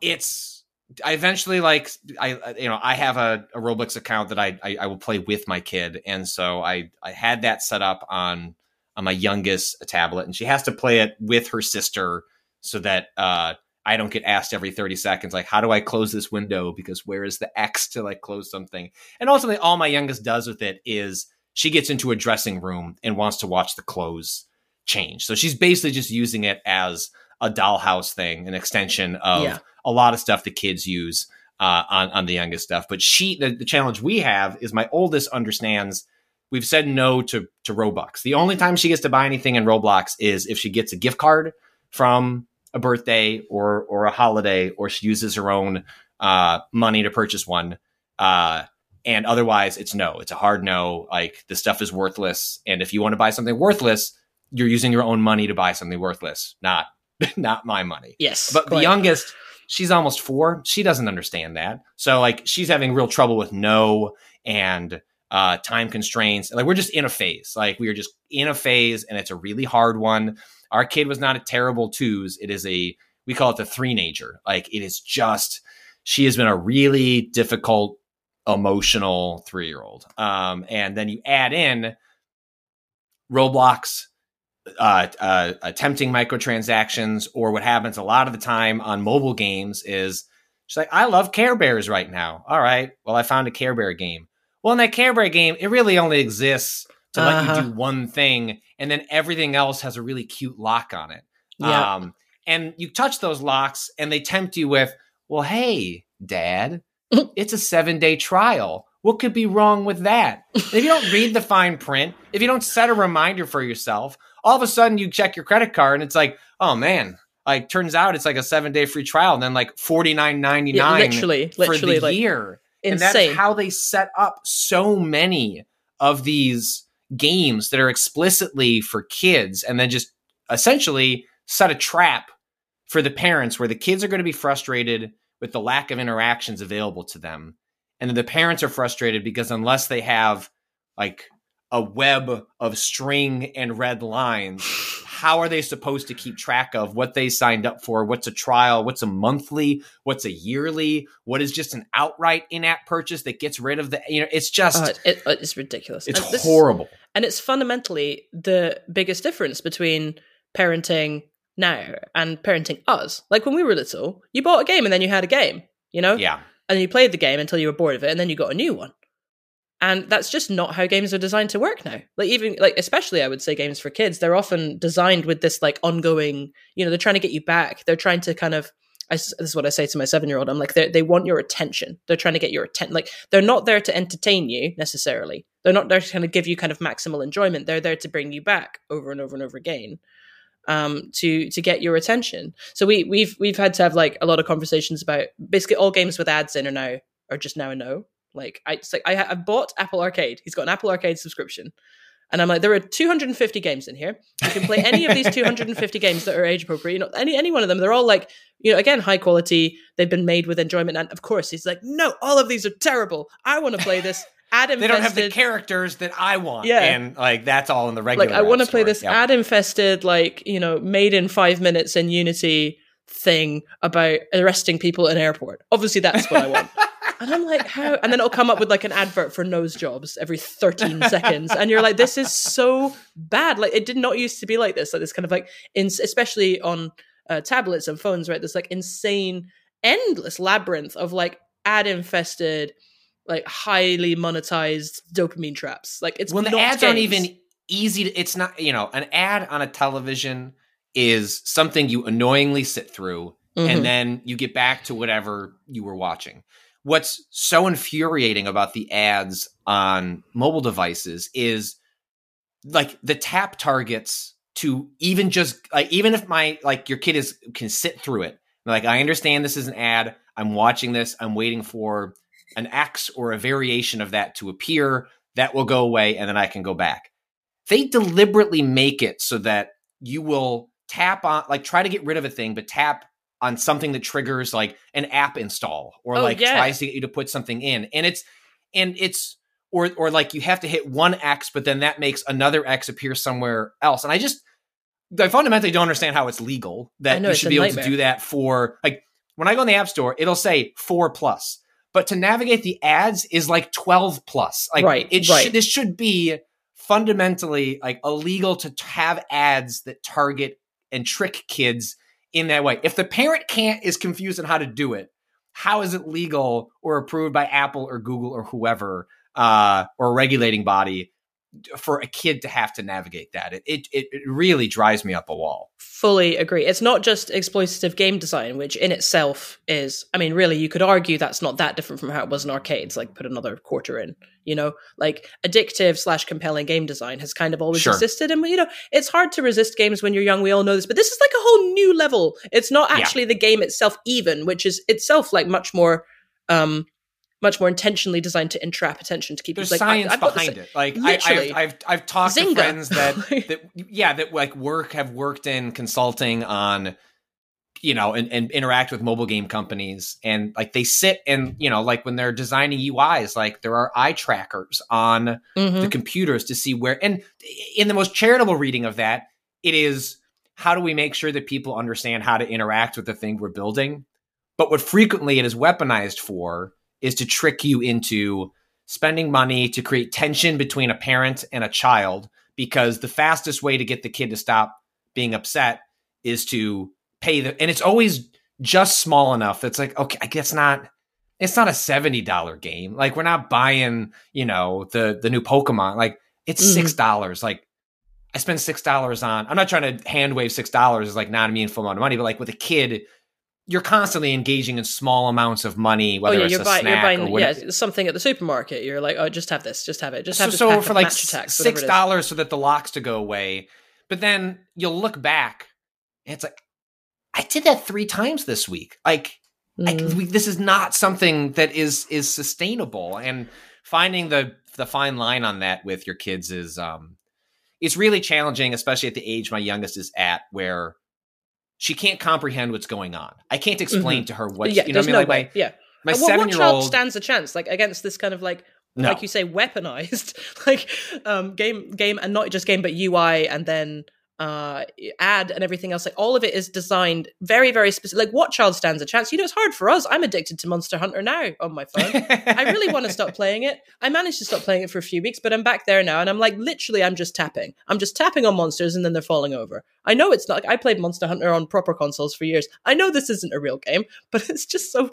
it's I eventually like I you know I have a, a Roblox account that I, I I will play with my kid, and so I I had that set up on on my youngest tablet, and she has to play it with her sister so that uh I don't get asked every 30 seconds, like, how do I close this window? Because where is the X to like close something? And ultimately, all my youngest does with it is she gets into a dressing room and wants to watch the clothes change. So she's basically just using it as a dollhouse thing, an extension of Yeah. a lot of stuff the kids use uh, on, on the youngest stuff. But she, the, the challenge we have is my oldest understands we've said no to, to Robux. The only time she gets to buy anything in Roblox is if she gets a gift card from a birthday or or a holiday, or she uses her own uh, money to purchase one. Uh, and otherwise, it's no. It's a hard no. Like the stuff is worthless, and if you want to buy something worthless, you're using your own money to buy something worthless, not not my money. Yes, But the youngest, she's almost four. She doesn't understand that. So like she's having real trouble with no and uh, time constraints. Like we're just in a phase. Like we are just in a phase, and it's a really hard one. Our kid was not a terrible twos. It is a we call it the three nature. Like it is just she has been a really difficult emotional three year old. Um, and then you add in Roblox, uh, uh, attempting microtransactions, or what happens a lot of the time on mobile games is she's like, I love Care Bears right now. All right, well, I found a Care Bear game. Well, in that Care Bear game, it really only exists to let Uh-huh. you do one thing, and then everything else has a really cute lock on it. Yeah. Um, and you touch those locks, and they tempt you with, well, hey, dad, it's a seven day trial. What could be wrong with that? if you don't read the fine print, if you don't set a reminder for yourself, all of a sudden you check your credit card and it's like, oh man, like turns out it's like a seven day free trial and then like forty nine ninety nine Yeah, literally, for literally, the like year. And that's how they set up so many of these games that are explicitly for kids and then just essentially set a trap for the parents where the kids are going to be frustrated with the lack of interactions available to them. And then the parents are frustrated because unless they have like a web of string and red lines, how are they supposed to keep track of what they signed up for? What's a trial? What's a monthly? What's a yearly? What is just an outright in-app purchase that gets rid of the you know, it's just Oh, it, it- it's ridiculous. it's And this- horrible. and it's fundamentally the biggest difference between parenting now and parenting us. Like when we were little, you bought a game and then you had a game, you know? Yeah. And you played the game until you were bored of it and then you got a new one. And that's just not how games are designed to work now. Like even like especially I would say games for kids, they're often designed with this like ongoing, you know, they're trying to get you back. They're trying to kind of I this is what I say to my seven year old. I'm like, they they want your attention. They're trying to get your attention. Like they're not there to entertain you necessarily. They're not there to kind of give you kind of maximal enjoyment. They're there to bring you back over and over and over again, um, to to get your attention. So we we've we've had to have like a lot of conversations about basically all games with ads in are now are just now a no. Like I like I ha- I bought Apple Arcade. He's got an Apple Arcade subscription. And I'm like, there are 250 games in here. You can play any of these 250 games that are age appropriate. You know, any any one of them. They're all like, you know, again, high quality. They've been made with enjoyment. And of course, he's like, no, all of these are terrible. I want to play this ad They don't have the characters that I want. Yeah. And like that's all in the regular. like, I want to play this Yep. ad infested, like you know, made in five minutes in Unity thing about arresting people in an airport. Obviously, that's what I want. And I'm like, how? And then it'll come up with like an advert for nose jobs every 13 seconds. And you're like, this is so bad. Like, it did not used to be like this. Like, this kind of like, in, especially on uh, tablets and phones, right? This like insane, endless labyrinth of like ad infested, like highly monetized dopamine traps. Like, it's when the ads aren't even easy to it's not you know an ad on a television is something you annoyingly sit through Mhm. and then you get back to whatever you were watching what's so infuriating about the ads on mobile devices is like the tap targets to even just like even if my like your kid is can sit through it like i understand this is an ad i'm watching this i'm waiting for an x or a variation of that to appear that will go away and then i can go back they deliberately make it so that you will tap on like try to get rid of a thing but tap on something that triggers like an app install or Oh, like yeah. tries to get you to put something in and it's and it's or or like you have to hit one x but then that makes another x appear somewhere else and i just i fundamentally don't understand how it's legal that know, you should be able nightmare. to do that for like when i go in the app store it'll say 4 plus but to navigate the ads is like 12 plus like Right, it right. should this should be fundamentally like illegal to have ads that target and trick kids in that way if the parent can't is confused on how to do it how is it legal or approved by apple or google or whoever uh, or regulating body for a kid to have to navigate that. It, it it really drives me up a wall. Fully agree. It's not just exploitative game design, which in itself is, I mean, really, you could argue that's not that different from how it was in arcades. Like, put another quarter in. You know, like addictive slash compelling game design has kind of always Sure. existed, and you know, it's hard to resist games when you're young. We all know this, but this is like a whole new level. It's not Yeah. actually the game itself, even, which is itself like much more. um much more intentionally designed to entrap attention to keep There's you like I- science I've got this- behind it. Like I, Literally. I've, I've I've talked to friends that that yeah that like work have worked in consulting on you know and, and interact with mobile game companies and like they sit and you know like when they're designing UIs like there are eye trackers on Mhm. the computers to see where and in the most charitable reading of that it is how do we make sure that people understand how to interact with the thing we're building but what frequently it is weaponized for is to trick you into spending money to create tension between a parent and a child because the fastest way to get the kid to stop being upset is to pay the and it's always just small enough that's like okay i guess not it's not a $70 game. Like we're not buying you know the the new pokemon. Like it's Mhm. six dollars. Like i spend six dollars on i'm not trying to hand wave six dollars as like not a meaningful amount of money but like with a kid you're constantly engaging in small amounts of money Oh whether yeah, it's you're a you're snack buying or yeah, something at the supermarket. You're like, oh, just have this, just have it, just have so, this. so for like attacks, six it dollars so that the locks to go away but then you'll look back and it's like i did that three times this week like I, Mm. we, this is not something that is is sustainable and finding the the fine line on that with your kids is um it's really challenging especially at the age my youngest is at where she can't comprehend what's going on i can't explain to her what Mm-hmm. yeah, you know what i mean no like way. yeah, my, my seven year old stands a chance like against this kind of like no like you say weaponized like um game game and not just game but ui and then uh ad and everything else like all of it is designed very very specific like what child stands a chance you know it's hard for us i'm addicted to monster hunter now on my phone I really want to stop playing it. I managed to stop playing it for a few weeks, but I'm back there now, and I'm like, literally, I'm just tapping. I'm just tapping on monsters, and then they're falling over. I know it's not like I played Monster Hunter on proper consoles for years. I know this isn't a real game, but it's just so,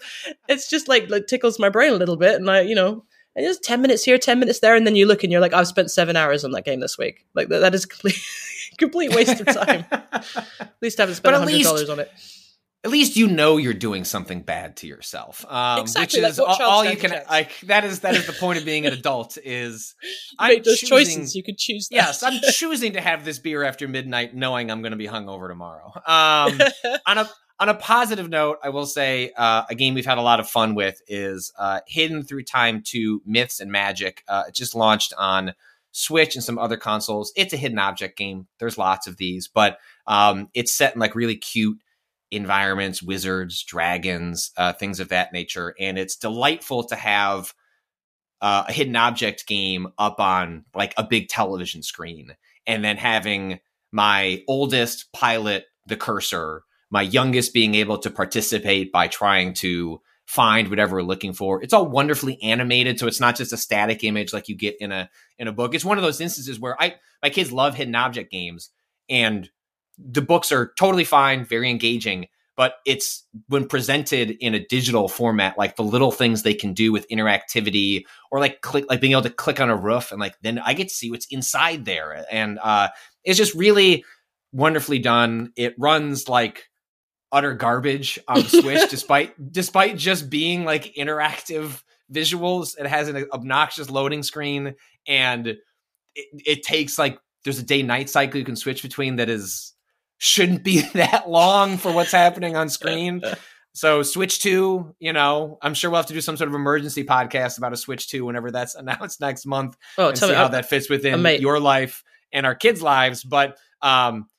it's just like like tickles my brain a little bit, and I, you know, it's ten minutes here, ten minutes there, and then you look and you're like, I've spent seven hours on that game this week. Like that, that is complete, complete waste of time. At least I haven't spent hundred dollars on it. at least you know you're doing something bad to yourself. Um, Exactly, which is all, all you can chance? like. That is that is the point of being an adult. Is I'm make those choosing- choices. You could choose. That. yes, I'm choosing to have this beer after midnight, knowing I'm going to be hungover tomorrow. Um, on a on a positive note, I will say uh, a game we've had a lot of fun with is uh, Hidden Through Time 2 Myths and Magic. Uh, it just launched on Switch and some other consoles. It's a hidden object game. There's lots of these, but um, it's set in like really cute environments, wizards, dragons, uh, things of that nature, and it's delightful to have uh, a hidden object game up on like a big television screen, and then having my oldest pilot the cursor, my youngest being able to participate by trying to find whatever we're looking for. It's all wonderfully animated, so it's not just a static image like you get in a in a book. It's one of those instances where I my kids love hidden object games, and the books are totally fine, very engaging. But it's when presented in a digital format, like the little things they can do with interactivity, or like click, like being able to click on a roof, and like then I get to see what's inside there, and uh, it's just really wonderfully done. It runs like utter garbage on the Switch, despite despite just being like interactive visuals. It has an obnoxious loading screen, and it, it takes like there's a day night cycle you can switch between that is shouldn't be that long for what's happening on screen. So Switch 2, you know, I'm sure we'll have to do some sort of emergency podcast about a Switch 2 whenever that's announced next month oh, and tell see me how I- that fits within your life and our kids' lives. But um,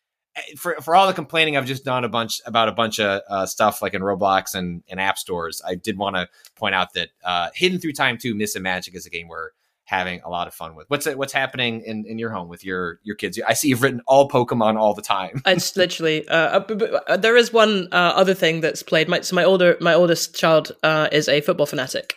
for for all the complaining I've just done a bunch about a bunch of uh, stuff like in Roblox and, and app stores, I did want to point out that uh, Hidden Through Time 2 Myths and Magic is a game we're having a lot of fun with. What's what's happening in, in your home with your your kids? I see you've written all Pokemon all the time. It's literally. Uh, uh, uh, there is one uh, other thing that's played. My, so my older, my oldest child is a football fanatic,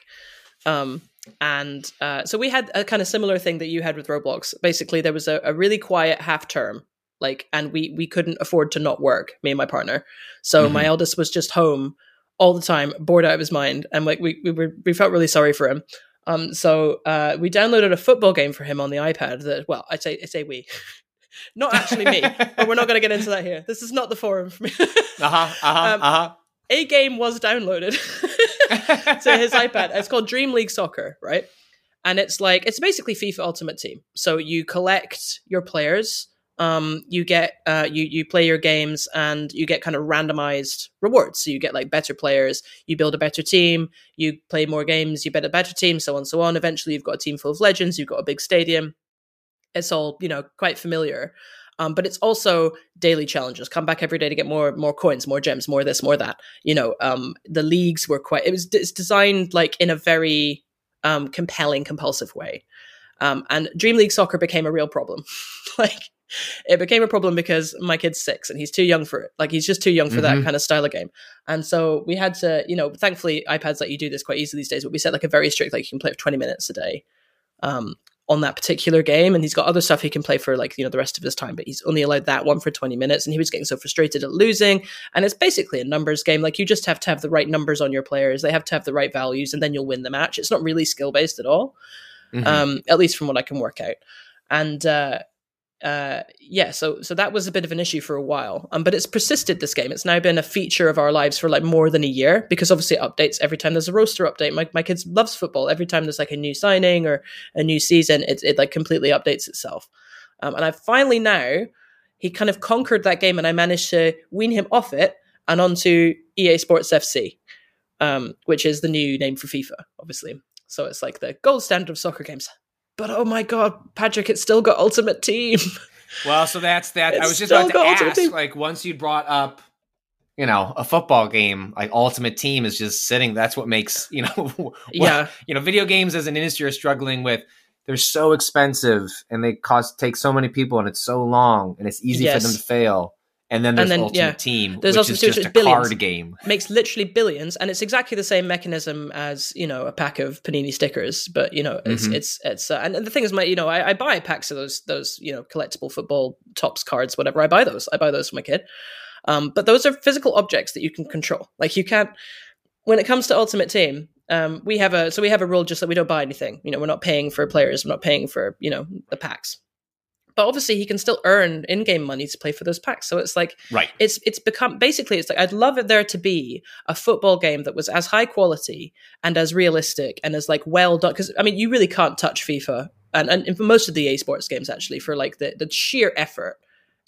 um, and so we had a kind of similar thing that you had with Roblox. Basically, there was a, a really quiet half term, like, and we we couldn't afford to not work. Me and my partner. So my eldest was just home all the time, bored out of his mind, and like we we were we felt really sorry for him. Um, so uh, we downloaded a football game for him on the iPad. That well, I say I say we, not actually me, but we're not going to get into that here. This is not the forum for me. uh huh. Uh huh. Um, uh huh. a game was downloaded to his iPad. It's called Dream League Soccer, right? And it's like it's basically FIFA Ultimate Team. So you collect your players, um, you get uh, you you play your games, and you get kind of randomized rewards. So you get like better players, you build a better team, you play more games, you bet a better team, so on so on. Eventually, you've got a team full of legends, you've got a big stadium. It's all you know, quite familiar. Um, but it's also daily challenges. Come back every day to get more more coins, more gems, more this, more that. You know, um, the leagues were quite. It was it's designed like in a very um, compelling, compulsive way. Um, and Dream League Soccer became a real problem. like it became a problem because my kid's six and he's too young for it. Like he's just too young for Mhm. that kind of style of game. And so we had to, you know, thankfully iPads let you do this quite easily these days. But we set like a very strict, like you can play for twenty minutes a day. Um, on that particular game and he's got other stuff he can play for like you know the rest of his time but he's only allowed that one for 20 minutes and he was getting so frustrated at losing and it's basically a numbers game like you just have to have the right numbers on your players they have to have the right values and then you'll win the match it's not really skill based at all Mhm. um, at least from what I can work out. And uh, uh, yeah, so so that was a bit of an issue for a while, um, but it's persisted. This game, it's now been a feature of our lives for like more than a year because obviously it updates every time there's a roster update. My my kids loves football. Every time there's like a new signing or a new season, it it like completely updates itself. Um, and I finally now he kind of conquered that game, and I managed to wean him off it and onto EA Sports FC, um, which is the new name for FIFA, obviously. So it's like the gold standard of soccer games. But oh my god, Patrick, it's still got Ultimate Team. Well, so that's that. I was just about to ask. Team. Like, once you brought up, you know, a football game, like Ultimate Team is just sitting. That's what makes you know, what- yeah, you know, video games as an industry are struggling with. They're so expensive and they cost take so many people and it's so long and it's easy for them to fail. And then there's then, Ultimate yeah. Team, There's which Ultimate is just a billions. card game. makes literally billions, and it's exactly the same mechanism as you know a pack of panini stickers. But you know, it's Mhm. it's it's uh, and the thing is, my you know, I, I buy packs of those those you know collectible football Topps cards, whatever. I buy those. I buy those for my kid. Um, but those are physical objects that you can control. Like you can't. When it comes to Ultimate Team, um, we have a so we have a rule just that we don't buy anything. You know, we're not paying for players. We're not paying for you know the packs. But obviously, he can still earn in-game money to play for those packs. So it's like Right. it's it's become basically it's like I'd love it there to be a football game that was as high quality and as realistic and as like well done because I mean you really can't touch FIFA and and for most of the EA Sports games actually for like the the sheer effort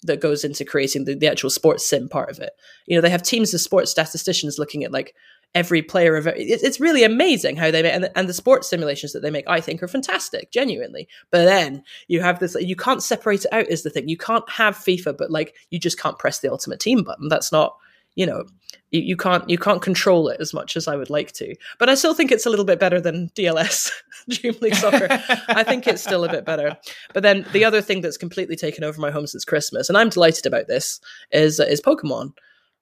that goes into creating the, the actual sports sim part of it. You know they have teams of sports statisticians looking at like every player of. It's really amazing how they make and the, and the sports simulations that they make I think are fantastic genuinely. But then you have this you can't separate it out is the thing. You can't have FIFA but like you just can't press the ultimate team button. That's not you know you, you can't you can't control it as much as I would like to. But I still think it's a little bit better than DLS Dream League Soccer. I think it's still a bit better. But then the other thing that's completely taken over my home since Christmas, and I'm delighted about this, is is Pokemon.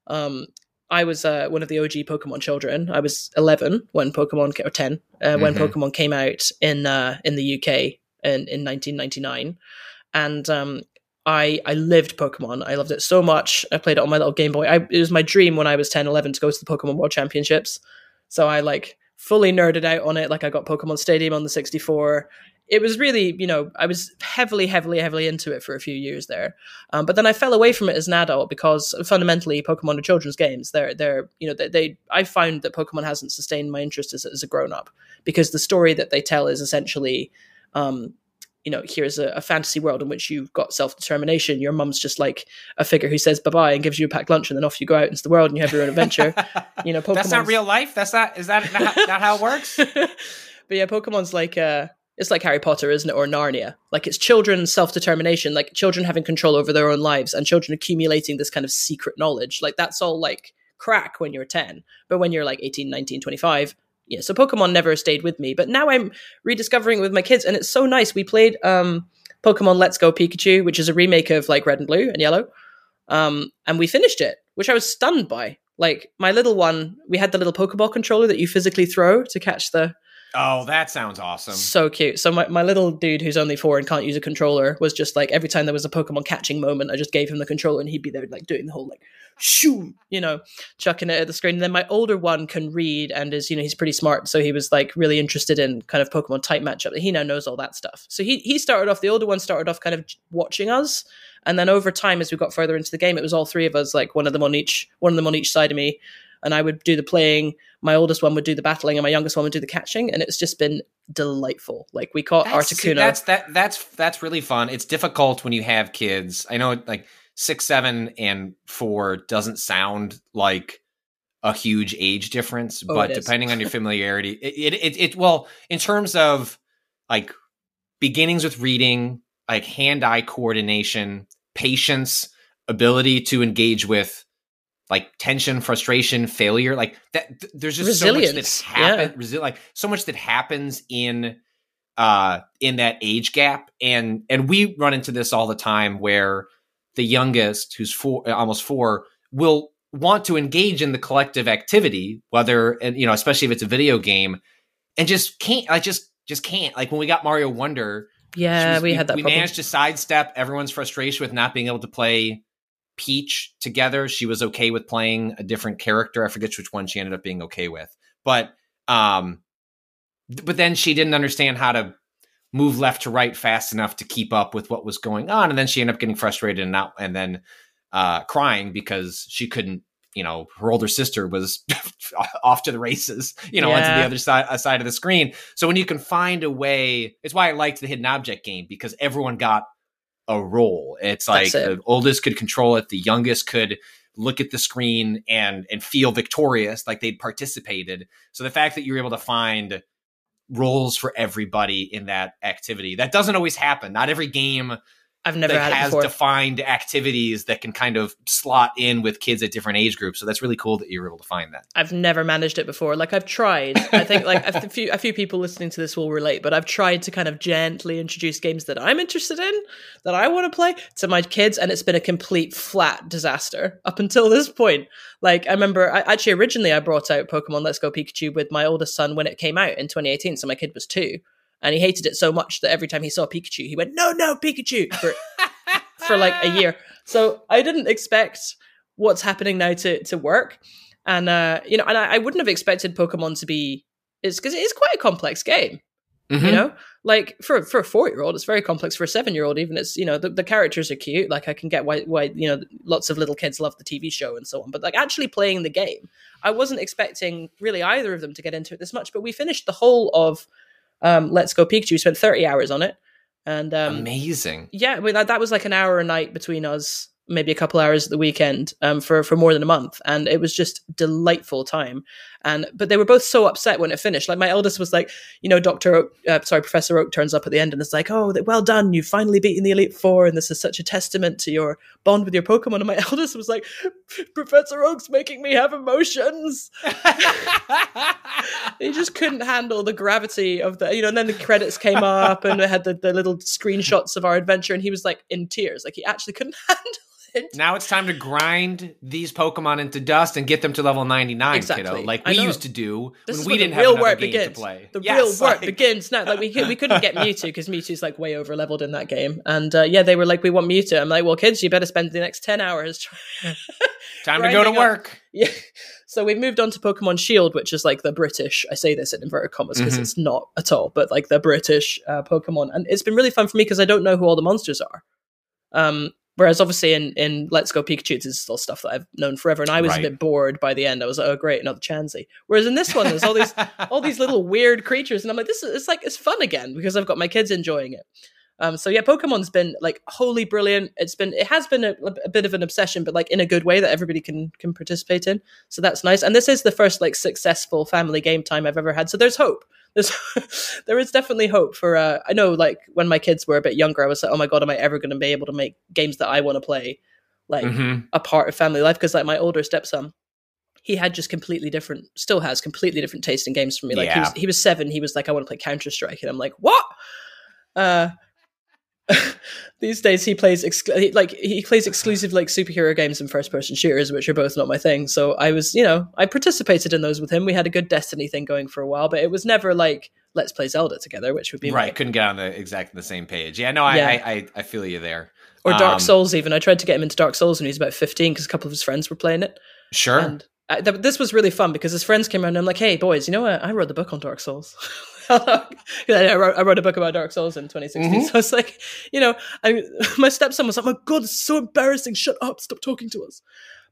Um, I was uh, one of the OG Pokemon children. I was 11 when Pokemon or 10 uh, when Mhm. Pokemon came out in uh, in the UK in in 1999, and um, I I lived Pokemon. I loved it so much. I played it on my little Game Boy. I, it was my dream when I was 10, 11 to go to the Pokemon World Championships. So I like fully nerded out on it. Like I got Pokemon Stadium on the 64. It was really, you know, I was heavily, heavily, heavily into it for a few years there. Um, but then I fell away from it as an adult because fundamentally Pokemon are children's games. They're, they're, you know, they, they I found that Pokemon hasn't sustained my interest as, as a grown up because the story that they tell is essentially, um, you know, here's a, a fantasy world in which you've got self determination. Your mum's just like a figure who says bye bye and gives you a packed lunch, and then off you go out into the world and you have your own adventure. you know, Pokemon's, That's not real life. That's not. Is that not, not how it works? but yeah, Pokemon's like uh it's like Harry Potter, isn't it? Or Narnia. Like it's children's self determination, like children having control over their own lives and children accumulating this kind of secret knowledge. Like that's all like crack when you're 10. But when you're like 18, 19, 25, yeah. So Pokemon never stayed with me. But now I'm rediscovering it with my kids and it's so nice. We played um Pokemon Let's Go Pikachu, which is a remake of like Red and Blue and Yellow. Um, and we finished it, which I was stunned by. Like my little one, we had the little Pokeball controller that you physically throw to catch the Oh, that sounds awesome. So cute. So my, my little dude who's only four and can't use a controller was just like every time there was a Pokemon catching moment, I just gave him the controller and he'd be there like doing the whole like shoo, you know, chucking it at the screen. And then my older one can read and is, you know, he's pretty smart. So he was like really interested in kind of Pokemon type matchup. He now knows all that stuff. So he he started off the older one started off kind of watching us. And then over time, as we got further into the game, it was all three of us, like one of them on each one of them on each side of me and I would do the playing. My oldest one would do the battling, and my youngest one would do the catching, and it's just been delightful. Like we caught That's, see, Articuno. that's that that's that's really fun. It's difficult when you have kids. I know like six, seven, and four doesn't sound like a huge age difference, Oh, but depending on your familiarity, it, it it it well in terms of like beginnings with reading, like hand-eye coordination, patience, ability to engage with like tension, frustration, failure, like that. th- there's just so much Resilience, that happens. Resi- like so much that happens in uh in that age gap, and and we run into this all the time where the youngest, who's four, almost four, will want to engage in the collective activity, whether and you know, especially if it's a video game, and just can't. I just just can't. Like when we got Mario Wonder, yeah, was- we, had that. We problem. managed to sidestep everyone's frustration with not being able to play Peach together. She was okay with playing a different character. I forget which one she ended up being okay with, but um, but then she didn't understand how to move left to right fast enough to keep up with what was going on, and then she ended up getting frustrated and not, and then uh, crying because she couldn't. You know, her older sister was off to the races. You know, onto the other side uh, side of the screen. So when you can find a way, it's why I liked the hidden object game because everyone got a role. It's like it. the oldest could control it, the youngest could look at the screen and and feel victorious, like they'd participated. So the fact that you're able to find roles for everybody in that activity that doesn't always happen. Not every game I've never has before. defined activities that can kind of slot in with kids at different age groups. So that's really cool that you were able to find that. I've never managed it before. Like I've tried. I think like a few a few people listening to this will relate, but I've tried to kind of gently introduce games that I'm interested in, that I want to play to my kids, and it's been a complete flat disaster up until this point. Like I remember, I, actually originally I brought out Pokemon Let's Go Pikachu with my oldest son when it came out in 2018, so my kid was two, and he hated it so much that every time he saw Pikachu, he went, "No, no, Pikachu!" For, for like a year. So I didn't expect what's happening now to to work, and uh, you know, and I, I wouldn't have expected Pokemon to be is because it is quite a complex game. Mhm. You know, like for for a four year old, it's very complex. For a seven year old, even it's you know the, the characters are cute. Like I can get why why you know lots of little kids love the TV show and so on. But like actually playing the game, I wasn't expecting really either of them to get into it this much. But we finished the whole of um, Let's Go Pikachu. We spent thirty hours on it, and um, Amazing. yeah, I mean, that, that was like an hour a night between us, maybe a couple hours at the weekend um, for for more than a month, and it was just delightful time. And but they were both so upset when it finished. Like my eldest was like, you know, Doctor, Oak, uh, sorry, Professor Oak turns up at the end and it's like, oh, well done, you've finally beaten the Elite Four, and this is such a testament to your bond with your Pokemon. And my eldest was like, Professor Oak's making me have emotions. he just couldn't handle the gravity of the you know and then the credits came up and we had the, the little screenshots of our adventure and he was like in tears like he actually couldn't handle it now it's time to grind these Pokemon into dust and get them to level 99, Exactly. kiddo. Like we used to do this when we didn't have real another work game begins to play. the Yes, real work begins now like we, we couldn't get mewtwo because mewtwo's like way over leveled in that game and uh, yeah they were like we want mewtwo i'm like well kids you better spend the next 10 hours Time to go to grinding up. work. Yeah. So we've moved on to Pokemon Shield, which is like the British. I say this in inverted commas because Mhm. it's not at all, but like the British uh, Pokemon, and it's been really fun for me because I don't know who all the monsters are. Um, whereas obviously in in Let's Go Pikachu, this is still stuff that I've known forever, and I was Right. a bit bored by the end. I was like, oh great, another Chansey. Whereas in this one, there's all these all these little weird creatures, and I'm like, this is it's like it's fun again because I've got my kids enjoying it. Um, so yeah, Pokemon's been like wholly brilliant. It's been it has been a, a bit of an obsession, but like in a good way that everybody can can participate in. So that's nice. And this is the first like successful family game time I've ever had. So there's hope. There's there is definitely hope for. Uh, I know like when my kids were a bit younger, I was like, oh my god, am I ever going to be able to make games that I want to play like Mhm. a part of family life? Because like my older stepson, he had just completely different, still has completely different taste in games from me. Like he was he was seven, he was like, I want to play Counter Strike, and I'm like, what? Uh, these days he plays exclu- he, like he plays exclusive like superhero games and first person shooters which are both not my thing so i was you know i participated in those with him we had a good destiny thing going for a while but it was never like let's play Zelda together, which would be right. my- Couldn't get on the exactly the same page. Yeah, no, I Yeah. I, I, I feel you there. or Dark Um, Souls. Even I tried to get him into Dark Souls when he was about fifteen because a couple of his friends were playing it. Sure. And I, th- this was really fun because his friends came around and I'm like, hey, boys, you know what? I wrote the book on Dark Souls. I, wrote, I wrote a book about Dark Souls in 2016. Mhm. So it's like, you know, I, my stepson was like, my God, it's so embarrassing. Shut up. Stop talking to us.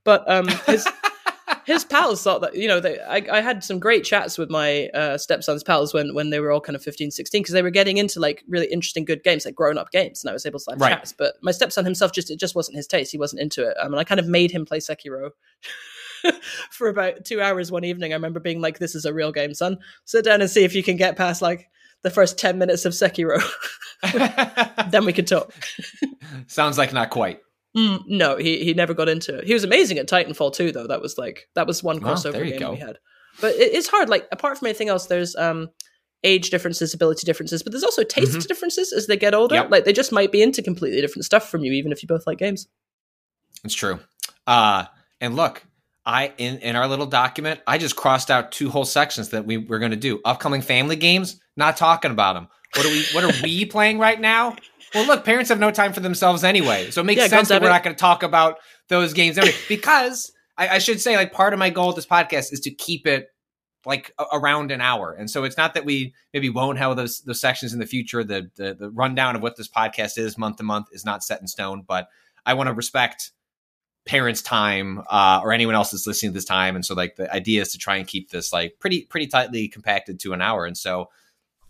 But um, his, his pals thought that, you know, they, I, I had some great chats with my uh, stepson's pals when, when they were all kind of 15, 16, because they were getting into like really interesting, good games, like grown up games. And I was able to have Right. chats. But my stepson himself just, it just wasn't his taste. He wasn't into it. Um, and I kind of made him play Sekiro. for about two hours one evening. I remember being like, "This is a real game, son. Sit down and see if you can get past like the first ten minutes of Sekiro. then we can talk." Sounds like not quite. Mm, no, he he never got into it. He was amazing at Titanfall too, though. That was like that was one crossover there game go. we had. But it, it's hard. Like apart from anything else, there's um age differences, ability differences, but there's also taste Mhm. differences as they get older. Yep. Like they just might be into completely different stuff from you, even if you both like games. It's true. Uh, and look, I in in our little document, I just crossed out two whole sections that we were going to do. Upcoming family games, not talking about them. What are we? What are we playing right now? Well, look, parents have no time for themselves anyway, so it makes Yeah, sense that we're it. not going to talk about those games anyway. Because I, I should say, like, part of my goal with this podcast is to keep it like a- around an hour, and so it's not that we maybe won't have those those sections in the future. The the, the rundown of what this podcast is month to month is not set in stone, but I want to respect parents' time uh, or anyone else that's listening to this time. And so like the idea is to try and keep this like pretty pretty tightly compacted to an hour. And so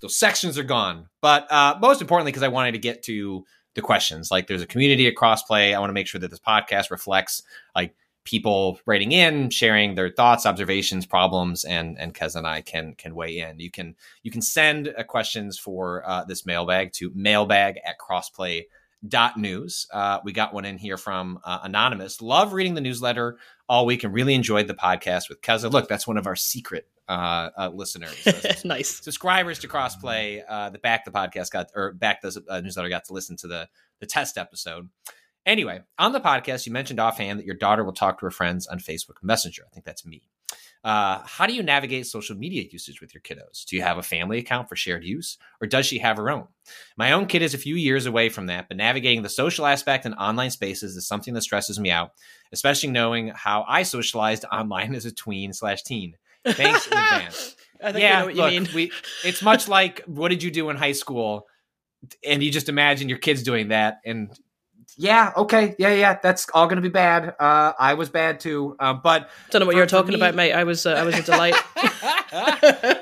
those sections are gone. But uh, most importantly, because I wanted to get to the questions. Like there's a community at Crossplay. I want to make sure that this podcast reflects like people writing in, sharing their thoughts, observations, problems, and and Kez and I can can weigh in. You can you can send uh, questions for uh, this mailbag to mailbag at crossplay dot news. Uh, we got one in here from uh, anonymous. Love reading the newsletter all week and really enjoyed the podcast with Keza. Look, that's one of our secret uh, uh, listeners. Nice. subscribers to Crossplay uh, that back the podcast got or back the uh, newsletter got to listen to the the test episode. Anyway, on the podcast, you mentioned offhand that your daughter will talk to her friends on Facebook Messenger. I think that's me. Uh, how do you navigate social media usage with your kiddos? Do you have a family account for shared use, or does she have her own? My own kid is a few years away from that, but navigating the social aspect in online spaces is something that stresses me out, especially knowing how I socialized online as a tween slash teen. Thanks in advance I think yeah, know what you look, mean. we it's much like what did you do in high school, and you just imagine your kids doing that, and yeah, okay, yeah, yeah, that's all going to be bad. Uh, I was bad too, uh, but Don't know what you're talking me- about, mate. I was uh, I was a delight.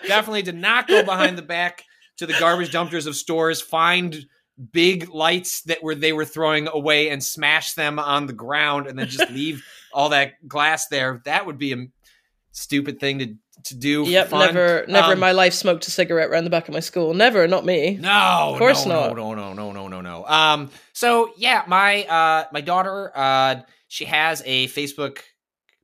definitely did not go behind the back to the garbage dumpsters of stores, find big lights that were they were throwing away and smash them on the ground, and then just leave all that glass there. That would be a stupid thing to to do. Yep, fun. never, never Um, in my life smoked a cigarette around the back of my school. Never, not me. No, Of course no, not. No, no, no, no, no, no, no. Um, so yeah, my uh, my daughter, uh, she has a Facebook.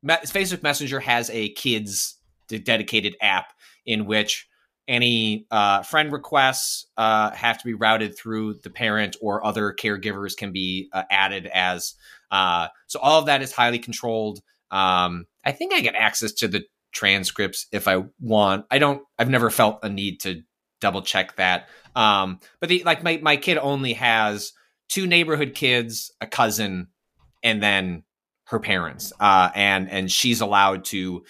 Facebook Messenger has a kids dedicated app in which any uh, friend requests uh, have to be routed through the parent or other caregivers can be uh, added as. Uh, so all of that is highly controlled. Um, I think I get access to the transcripts if I want. I don't. I've never felt a need to double check that. Um, but the like my my kid only has two neighborhood kids, a cousin, and then her parents. Uh, and and she's allowed to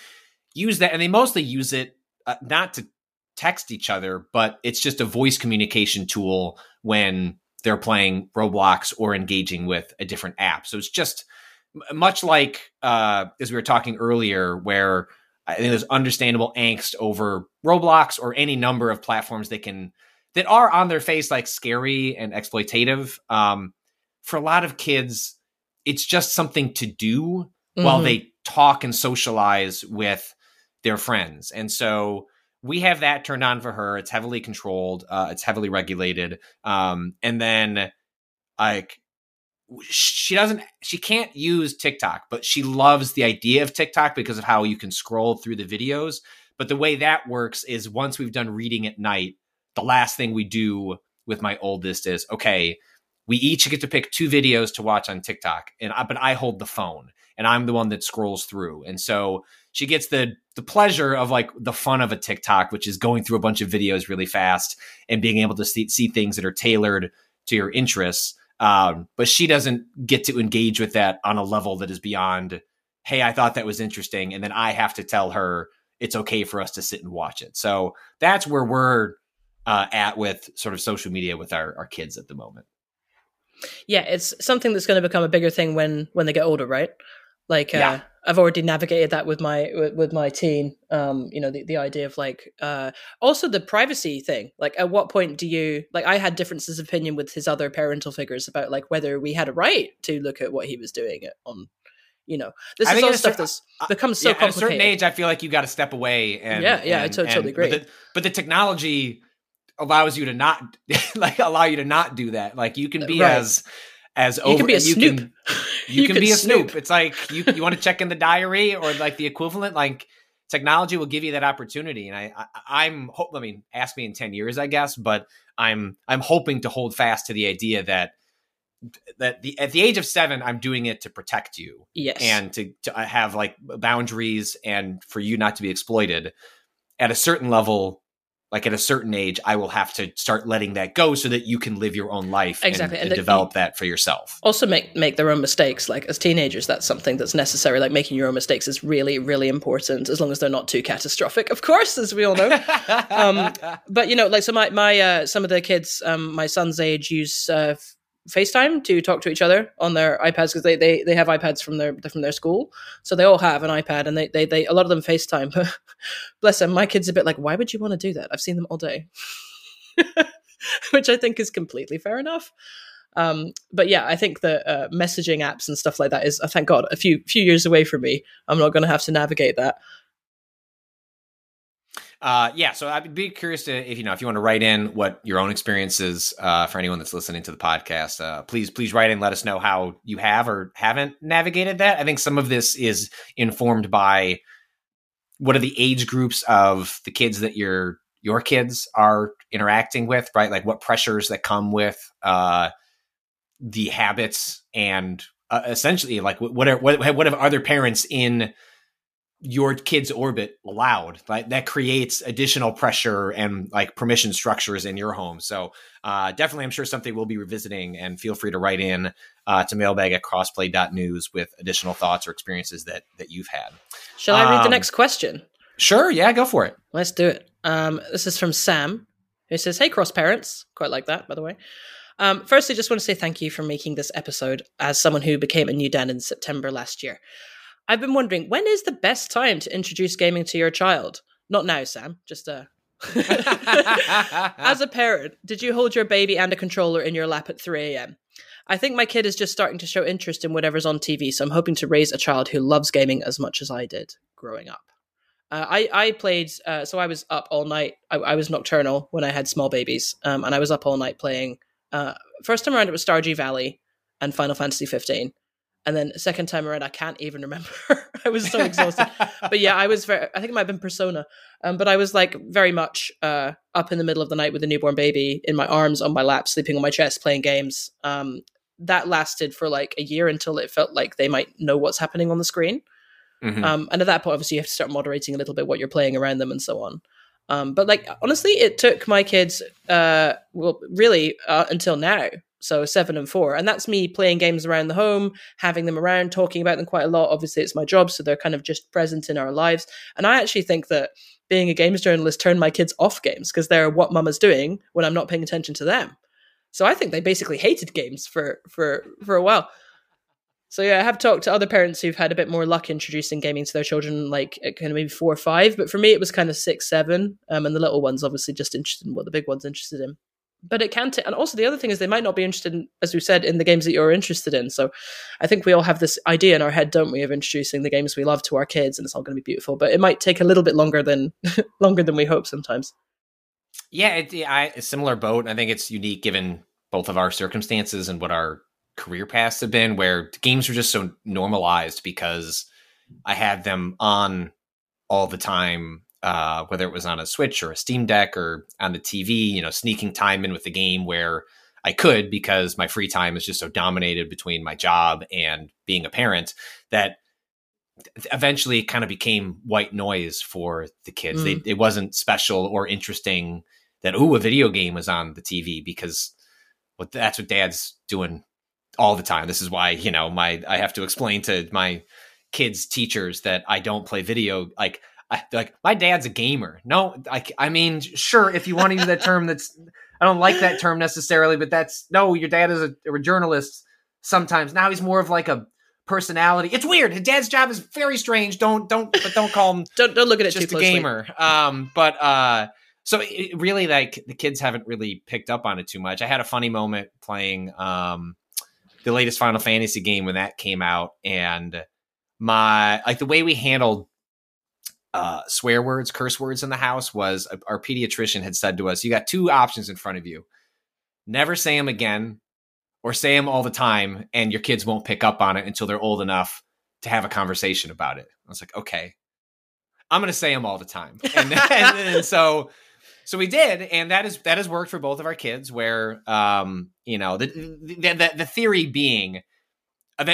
use that, and they mostly use it uh, not to text each other, but it's just a voice communication tool when they're playing Roblox or engaging with a different app. So it's just much like uh, as we were talking earlier, where I think there's understandable angst over Roblox or any number of platforms that can that are on their face like scary and exploitative. Um, for a lot of kids, it's just something to do while Mhm. they talk and socialize with their friends. And so we have that turned on for her. It's heavily controlled. Uh, it's heavily regulated. Um, and then like she doesn't she can't use TikTok, but she loves the idea of TikTok because of how you can scroll through the videos. But the way that works is once we've done reading at night, the last thing we do with my oldest is okay, we each get to pick two videos to watch on TikTok, and I, but I hold the phone and I'm the one that scrolls through, and so she gets the the pleasure of like the fun of a TikTok, which is going through a bunch of videos really fast and being able to see, see things that are tailored to your interests. Um, but she doesn't get to engage with that on a level that is beyond, hey, I thought that was interesting. And then I have to tell her it's okay for us to sit and watch it. So that's where we're uh, at with sort of social media with our, our kids at the moment. Yeah, it's something that's going to become a bigger thing when when they get older, right? Like, uh, yeah. I've already navigated that with my with, my teen. Um, you know, the, the idea of like uh also the privacy thing. Like at what point do you like I had differences of opinion with his other parental figures about like whether we had a right to look at what he was doing on you know. This I is all stuff that's becomes so yeah, complicated. At a certain age I feel like you got to step away and Yeah, yeah, and, I totally and, agree. But the, but the technology allows you to not like allow you to not do that. Like you can be right. as as you over, can be a you snoop. Can, you, you can be a snoop. snoop. It's like you you want to check in the diary or like the equivalent. Like technology will give you that opportunity, and I, I am hope. I mean, ask me in ten years, I guess, but I'm I'm hoping to hold fast to the idea that that the at the age of seven, I'm doing it to protect you, yes, and to to uh, have like boundaries and for you not to be exploited. At a certain level, like at a certain age, I will have to start letting that go so that you can live your own life exactly. and, and, and develop that for yourself. Also, make make their own mistakes. Like as teenagers, that's something that's necessary. Like making your own mistakes is really, really important, as long as they're not too catastrophic, of course, as we all know. um, but you know, like so, my my uh, some of the kids, um, my son's age, use uh, FaceTime to talk to each other on their iPads because they, they they have iPads from their from their school, so they all have an iPad and they they, they a lot of them FaceTime. Bless them, my kid's a bit like, why would you want to do that? I've seen them all day, which I think is completely fair enough. Um, but yeah, I think that uh, messaging apps and stuff like that is, uh, thank God, a few few years away from me. I'm not going to have to navigate that. Uh, yeah, so I'd be curious to if you know if you want to write in what your own experiences uh, for anyone that's listening to the podcast. Uh, please, please write in. Let us know how you have or haven't navigated that. I think some of this is informed by what are the age groups of the kids that your your kids are interacting with, right? Like what pressures that come with uh, the habits and uh, essentially like what are what what have other parents in your kid's orbit loud like that creates additional pressure and like permission structures in your home. So uh, definitely i'm sure something we'll be revisiting and feel free to write in uh, to mailbag at crossplay.news with additional thoughts or experiences that that you've had. Shall i read um, the next question? sure yeah go for it. Let's do it. Um, this is from sam who says hey cross parents. Quite like that by the way. Um, firstly, just want to say thank you for making this episode as someone who became a new dad in September last year. I've been wondering when is the best time to introduce gaming to your child? Not now, Sam. Just uh As a parent, did you hold your baby and a controller in your lap at 3 a.m.? I think my kid is just starting to show interest in whatever's on TV, so I'm hoping to raise a child who loves gaming as much as I did growing up. Uh, I I played, uh, so I was up all night. I, I, was nocturnal when I had small babies, um, and I was up all night playing. Uh, first time around, it was Stardew Valley and Final Fantasy 15 and then second time around i can't even remember. I was so exhausted. But yeah i was very i think it might have been persona. Um, but i was like very much uh, up in the middle of the night with a newborn baby in my arms on my lap sleeping on my chest playing games. Um, that lasted for like a year until it felt like they might know what's happening on the screen. Mm-hmm. um, and at that point obviously you have to start moderating a little bit what you're playing around them and so on. Um, but like honestly it took my kids uh, well really uh, until now so seven and four. And that's me playing games around the home having them around talking about them quite a lot. Obviously it's my job so they're kind of just present in our lives. And i actually think that being a games journalist turned my kids off games because they're what mama's doing when i'm not paying attention to them. So i think they basically hated games for for for a while. So yeah i have talked to other parents who've had a bit more luck introducing gaming to their children like kind of maybe four or five but for me it was kind of six seven um, and the little ones obviously just interested in what the big ones interested in but it can t- and also the other thing is they might not be interested in as we said in the games that you're interested in. So i think we all have this idea in our head don't we of introducing the games we love to our kids and it's all going to be beautiful but it might take a little bit longer than longer than we hope sometimes. Yeah it, I, a similar boat. I think it's unique given both of our circumstances and what our career paths have been where games are just so normalized because i had them on all the time uh, whether it was on a Switch or a Steam Deck or on the TV, you know, sneaking time in with the game where I could because my free time is just so dominated between my job and being a parent that eventually it kind of became white noise for the kids. Mm. They, it wasn't special or interesting that ooh a video game was on the TV because well, that's what dad's doing all the time. This is why you know my I have to explain to my kids teachers that I don't play video like. I, like my dad's a gamer. No, I, I mean, sure, if you want to use that term, that's I don't like that term necessarily, but that's no. Your dad is a, a journalist. Sometimes now he's more of like a personality. It's weird. His dad's job is very strange. Don't don't but don't call him Don't don't look at it too just a gamer. Um, but uh, so it, really, like the kids haven't really picked up on it too much. I had a funny moment playing um the latest Final Fantasy game when that came out, and my like the way we handled uh swear words, curse words in the house was uh, our pediatrician had said to us, "You got two options in front of you: never say them again." Or say them all the time, and your kids won't pick up on it until they're old enough to have a conversation about it. I was like, okay, I'm going to say them all the time. And, and, and so, so we did, and that is that has worked for both of our kids. Where, um, you know, the the, the, the theory being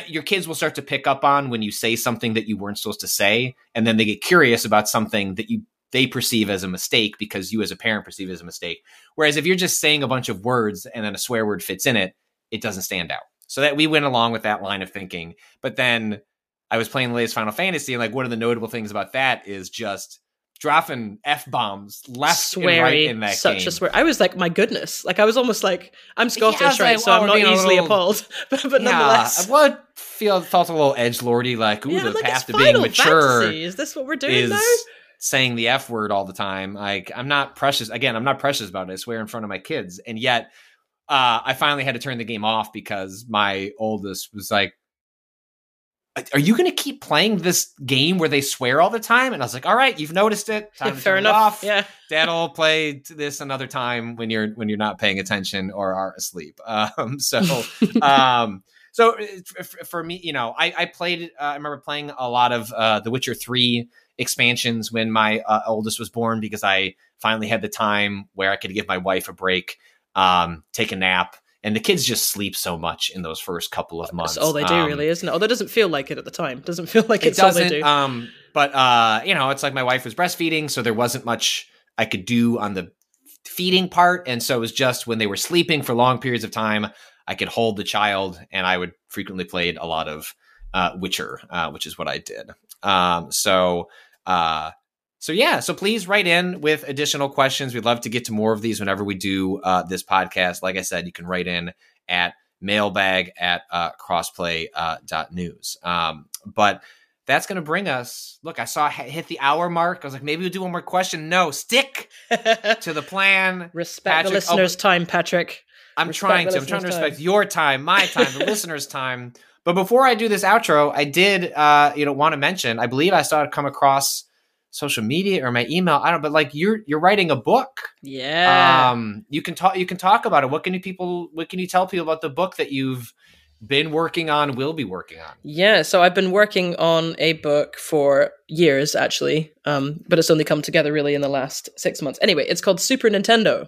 your kids will start to pick up on when you say something that you weren't supposed to say, and then they get curious about something that you they perceive as a mistake because you as a parent perceive as a mistake. Whereas if you're just saying a bunch of words and then a swear word fits in it, it doesn't stand out. So that we went along with that line of thinking. But then I was playing the latest Final Fantasy, and like one of the notable things about that is just dropping f bombs left and right Sweary, in that such game. a swear. I was like, my goodness, like I was almost like, I'm Scottish, Yeah, right? like, so I'm not we're being a easily little- appalled, but, but yeah, nonetheless, I would feel felt a little edge lordy, like ooh, yeah, the like path to being mature Fantasy. Is this what we're doing is now? saying the f word all the time. Like I'm not precious. Again, I'm not precious about it. I swear in front of my kids, and yet uh, I finally had to turn the game off because my oldest was like. Are you going to keep playing this game where they swear all the time? And I was like, "All right, you've noticed it. Time to fair turn it enough. off. Yeah, Dad'll play this another time when you're when you're not paying attention or are asleep." Um, so um so f- for me you know i, I played uh, i remember playing a lot of uh, the witcher 3 expansions when my uh, oldest was born because i finally had the time where i could give my wife a break um, take a nap and the kids just sleep so much in those first couple of months that's all they do, Um, really, isn't it? Although it doesn't feel like it at the time. Doesn't feel like it it's all they doesn't do. um but uh you know it's like my wife was breastfeeding so there wasn't much i could do on the feeding part and so it was just when they were sleeping for long periods of time i could hold the child and i would frequently played a lot of uh witcher uh which is what i did um so uh so yeah so please write in with additional questions we'd love to get to more of these whenever we do uh this podcast like i said you can write in at mailbag at uh, crossplay uh, dot news. Um, but that's going to bring us. Look, I saw it hit the hour mark. I was like, maybe we'll do one more question. No, stick to the plan. respect the Patrick, oh, listeners' time, Patrick. I'm Respect trying to. I'm trying to respect time. your time, my time, the listeners' time. But before I do this outro, I did, uh, you know, want to mention. I believe I saw it come across social media or my email. I don't. But like, you're you're writing a book. Yeah. Um, you can talk. You can talk about it. What can you people? What can you tell people about the book that you've been working on? Will be working on. Yeah, so I've been working on a book for years, actually, um, but it's only come together really in the last six months. Anyway, it's called Super Nintendo,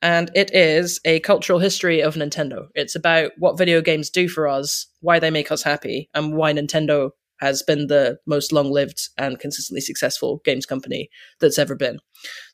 and it is a cultural history of Nintendo. It's about what video games do for us, why they make us happy, and why Nintendo has been the most long lived and consistently successful games company that's ever been.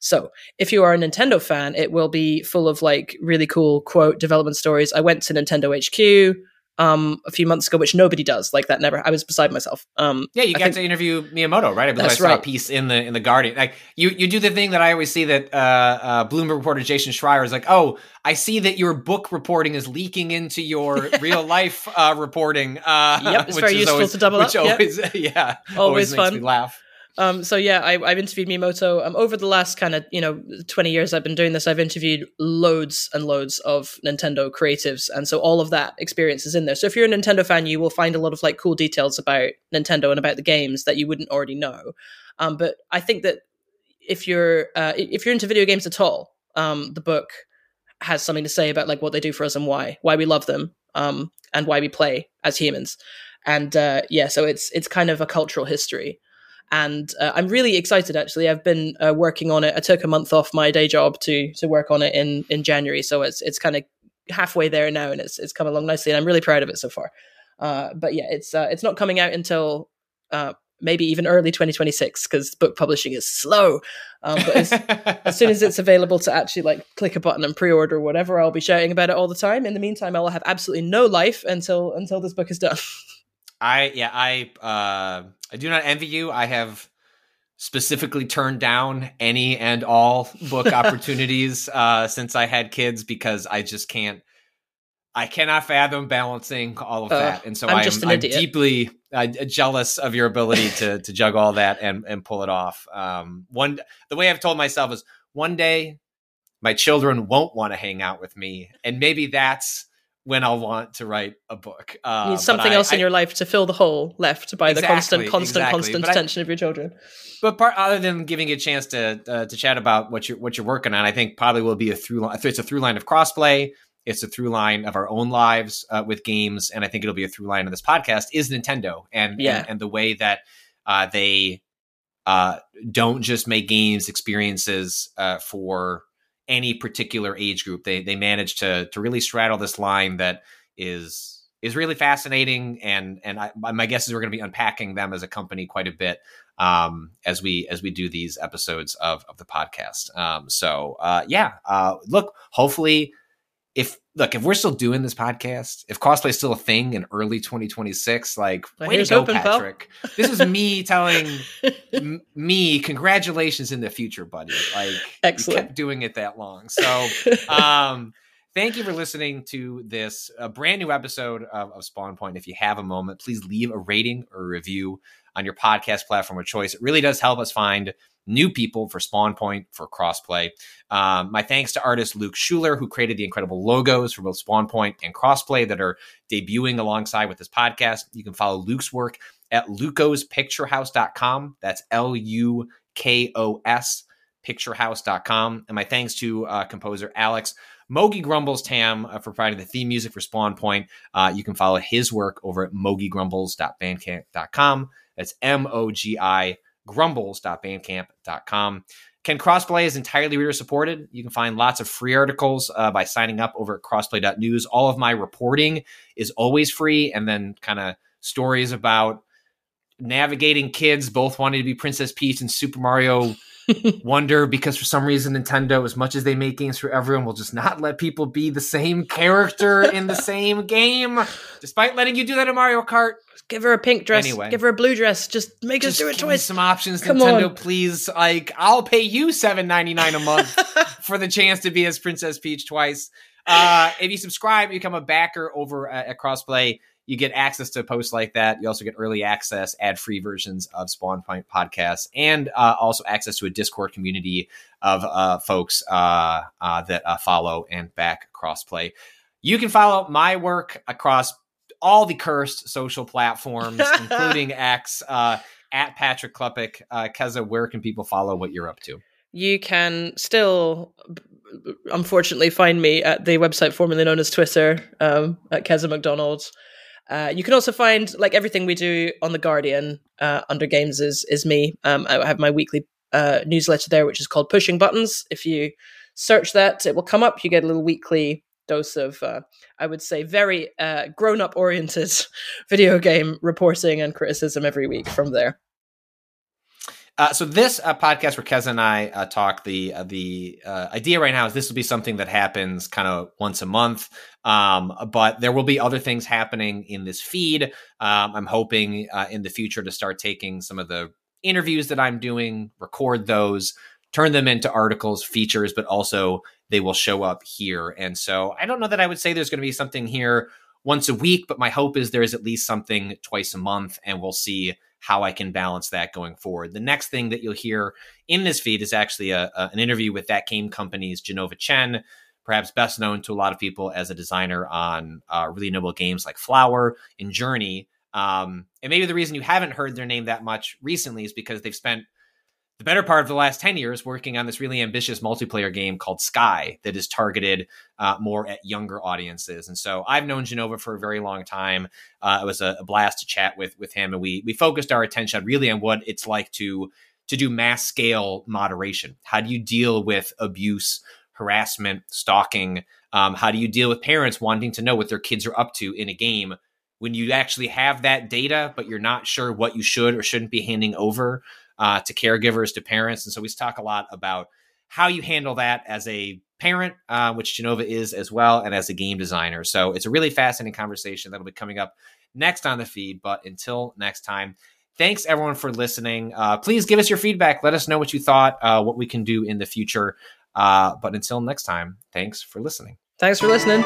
So, if you are a Nintendo fan, it will be full of like really cool quote development stories. I went to Nintendo HQ um a few months ago, which nobody does. Like that never I was beside myself. Um Yeah, you I got think- to interview Miyamoto, right? I believe That's I saw a right. piece in the in the Guardian. Like you, you do the thing that I always see that uh, uh, Bloomberg reporter Jason Schreier is like, "Oh, I see that your book reporting is leaking into your real life uh, reporting." Uh, Yep, it's which very is useful always- to double which up, yep. Always, yeah, Always makes fun. me laugh. Um, so yeah, I, I've interviewed Miyamoto. Um, over the last kind of you know twenty years I've been doing this, I've interviewed loads and loads of Nintendo creatives, and so all of that experience is in there. So if you're a Nintendo fan, you will find a lot of like cool details about Nintendo and about the games that you wouldn't already know. Um, but I think that if you're uh, if you're into video games at all, um, the book has something to say about like what they do for us and why why we love them, um, and why we play as humans. And uh, yeah, so it's it's kind of a cultural history and uh, I'm really excited. Actually, I've been uh, working on it. I took a month off my day job to to work on it in in January, so it's it's kind of halfway there now, and it's it's come along nicely, and I'm really proud of it so far. Uh, but yeah, it's uh, it's not coming out until uh, maybe even early 2026 because book publishing is slow. Um, but as, as, soon as it's available to actually like click a button and pre-order or whatever, I'll be shouting about it all the time. In the meantime, I will have absolutely no life until until this book is done. I yeah I uh, I do not envy you. I have specifically turned down any and all book opportunities uh, since I had kids because I just can't. I cannot fathom balancing all of uh, that, and so I'm, I'm, I'm deeply uh, jealous of your ability to to juggle all that and and pull it off. Um, one the way I've told myself is one day my children won't want to hang out with me, and maybe that's when I'll want to write a book. Uh, you need something else I, in your life to fill the hole left by exactly, the constant, constant, exactly. constant but attention I, of your children. But part, other than giving you a chance to uh, to chat about what you're what you're working on, I think probably will be a through line. It's a through line of crossplay. It's a through line of our own lives uh, with games, and I think it'll be a through line of this podcast is Nintendo and yeah. and, and the way that uh, they uh, don't just make games experiences uh, for any particular age group. They they manage to to really straddle this line that is is really fascinating, and and I, my guess is we're going to be unpacking them as a company quite a bit um, as we as we do these episodes of of the podcast. Um, so uh, yeah, uh, look, hopefully if look if we're still doing this podcast if crossplay is still a thing in early 2026 like well, way to go open, patrick. This is me telling m- me congratulations in the future buddy. Like excellent. kept doing it that long. So um thank you for listening to this a brand new episode of, of spawn point if you have a moment please leave a rating or a review on your podcast platform of choice it really does help us find new people for Spawn Point for crossplay. Um, my thanks to artist Luke Schuler, who created the incredible logos for both Spawn Point and crossplay that are debuting alongside with this podcast. You can follow Luke's work at lukospicturehouse.com. That's L U K O S picturehouse.com. And my thanks to uh, composer Alex Mogi Grumbles Tam uh, for providing the theme music for Spawn Point. Uh, you can follow his work over at mogigrumbles.bandcamp.com. That's M O G I grumbles.bandcamp.com. Ken Crossplay is entirely reader supported. You can find lots of free articles uh, by signing up over at crossplay.news. All of my reporting is always free, and then kind of stories about navigating kids both wanting to be Princess Peach and Super Mario Wonder because for some reason Nintendo, as much as they make games for everyone, will just not let people be the same character in the same game, despite letting you do that in Mario Kart. Give her a pink dress. Anyway, give her a blue dress. Just make just us do it twice. Some options, Come Nintendo, on. please. Like, I'll pay you seven ninety nine a month for the chance to be as Princess Peach twice. Uh, if you subscribe, you become a backer over at, at Crossplay you get access to posts like that. You also get early access, ad free versions of Spawn Point podcasts, and uh, also access to a Discord community of uh, folks uh, uh that uh, follow and back Crossplay. You can follow my work across all the cursed social platforms, including X, uh, at Patrick Klepek. Keza, where can people follow what you're up to? You can still unfortunately find me at the website formerly known as Twitter um, at Keza MacDonald's. Uh, you can also find like everything we do on the Guardian uh, under games is is me. Um, I have my weekly uh, newsletter there, which is called Pushing Buttons. If you search that, it will come up. You get a little weekly dose of, uh, I would say, very uh, grown up oriented video game reporting and criticism every week from there. Uh, so this uh, podcast where Kez and I uh, talk, the uh, the uh, idea right now is this will be something that happens kind of once a month. Um, but there will be other things happening in this feed. Um, I'm hoping in the future to start taking some of the interviews that I'm doing, record those, turn them into articles, features, but also they will show up here. And so I don't know that I would say there's going to be something here once a week, but my hope is there's at least something twice a month, and we'll see how I can balance that going forward. The next thing that you'll hear in this feed is actually a, a, an interview with that game company's Jenova Chen, perhaps best known to a lot of people as a designer on uh, really notable games like Flower and Journey. Um, and maybe the reason you haven't heard their name that much recently is because they've spent the better part of the last 10 years working on this really ambitious multiplayer game called Sky that is targeted uh, more at younger audiences. And so I've known Jenova for a very long time. Uh, it was a, a, blast to chat with with him, and we we focused our attention really on what it's like to to do mass scale moderation. How do you deal with abuse, harassment, stalking? Um, how do you deal with parents wanting to know what their kids are up to in a game when you actually have that data, but you're not sure what you should or shouldn't be handing over uh, to caregivers, to parents. And so we talk a lot about how you handle that as a parent, uh, which Jenova is as well, and as a game designer. So it's a really fascinating conversation that'll be coming up next on the feed. But until next time, thanks everyone for listening. Uh, please give us your feedback. Let us know what you thought, uh, what we can do in the future. Uh, but until next time, thanks for listening. Thanks for listening.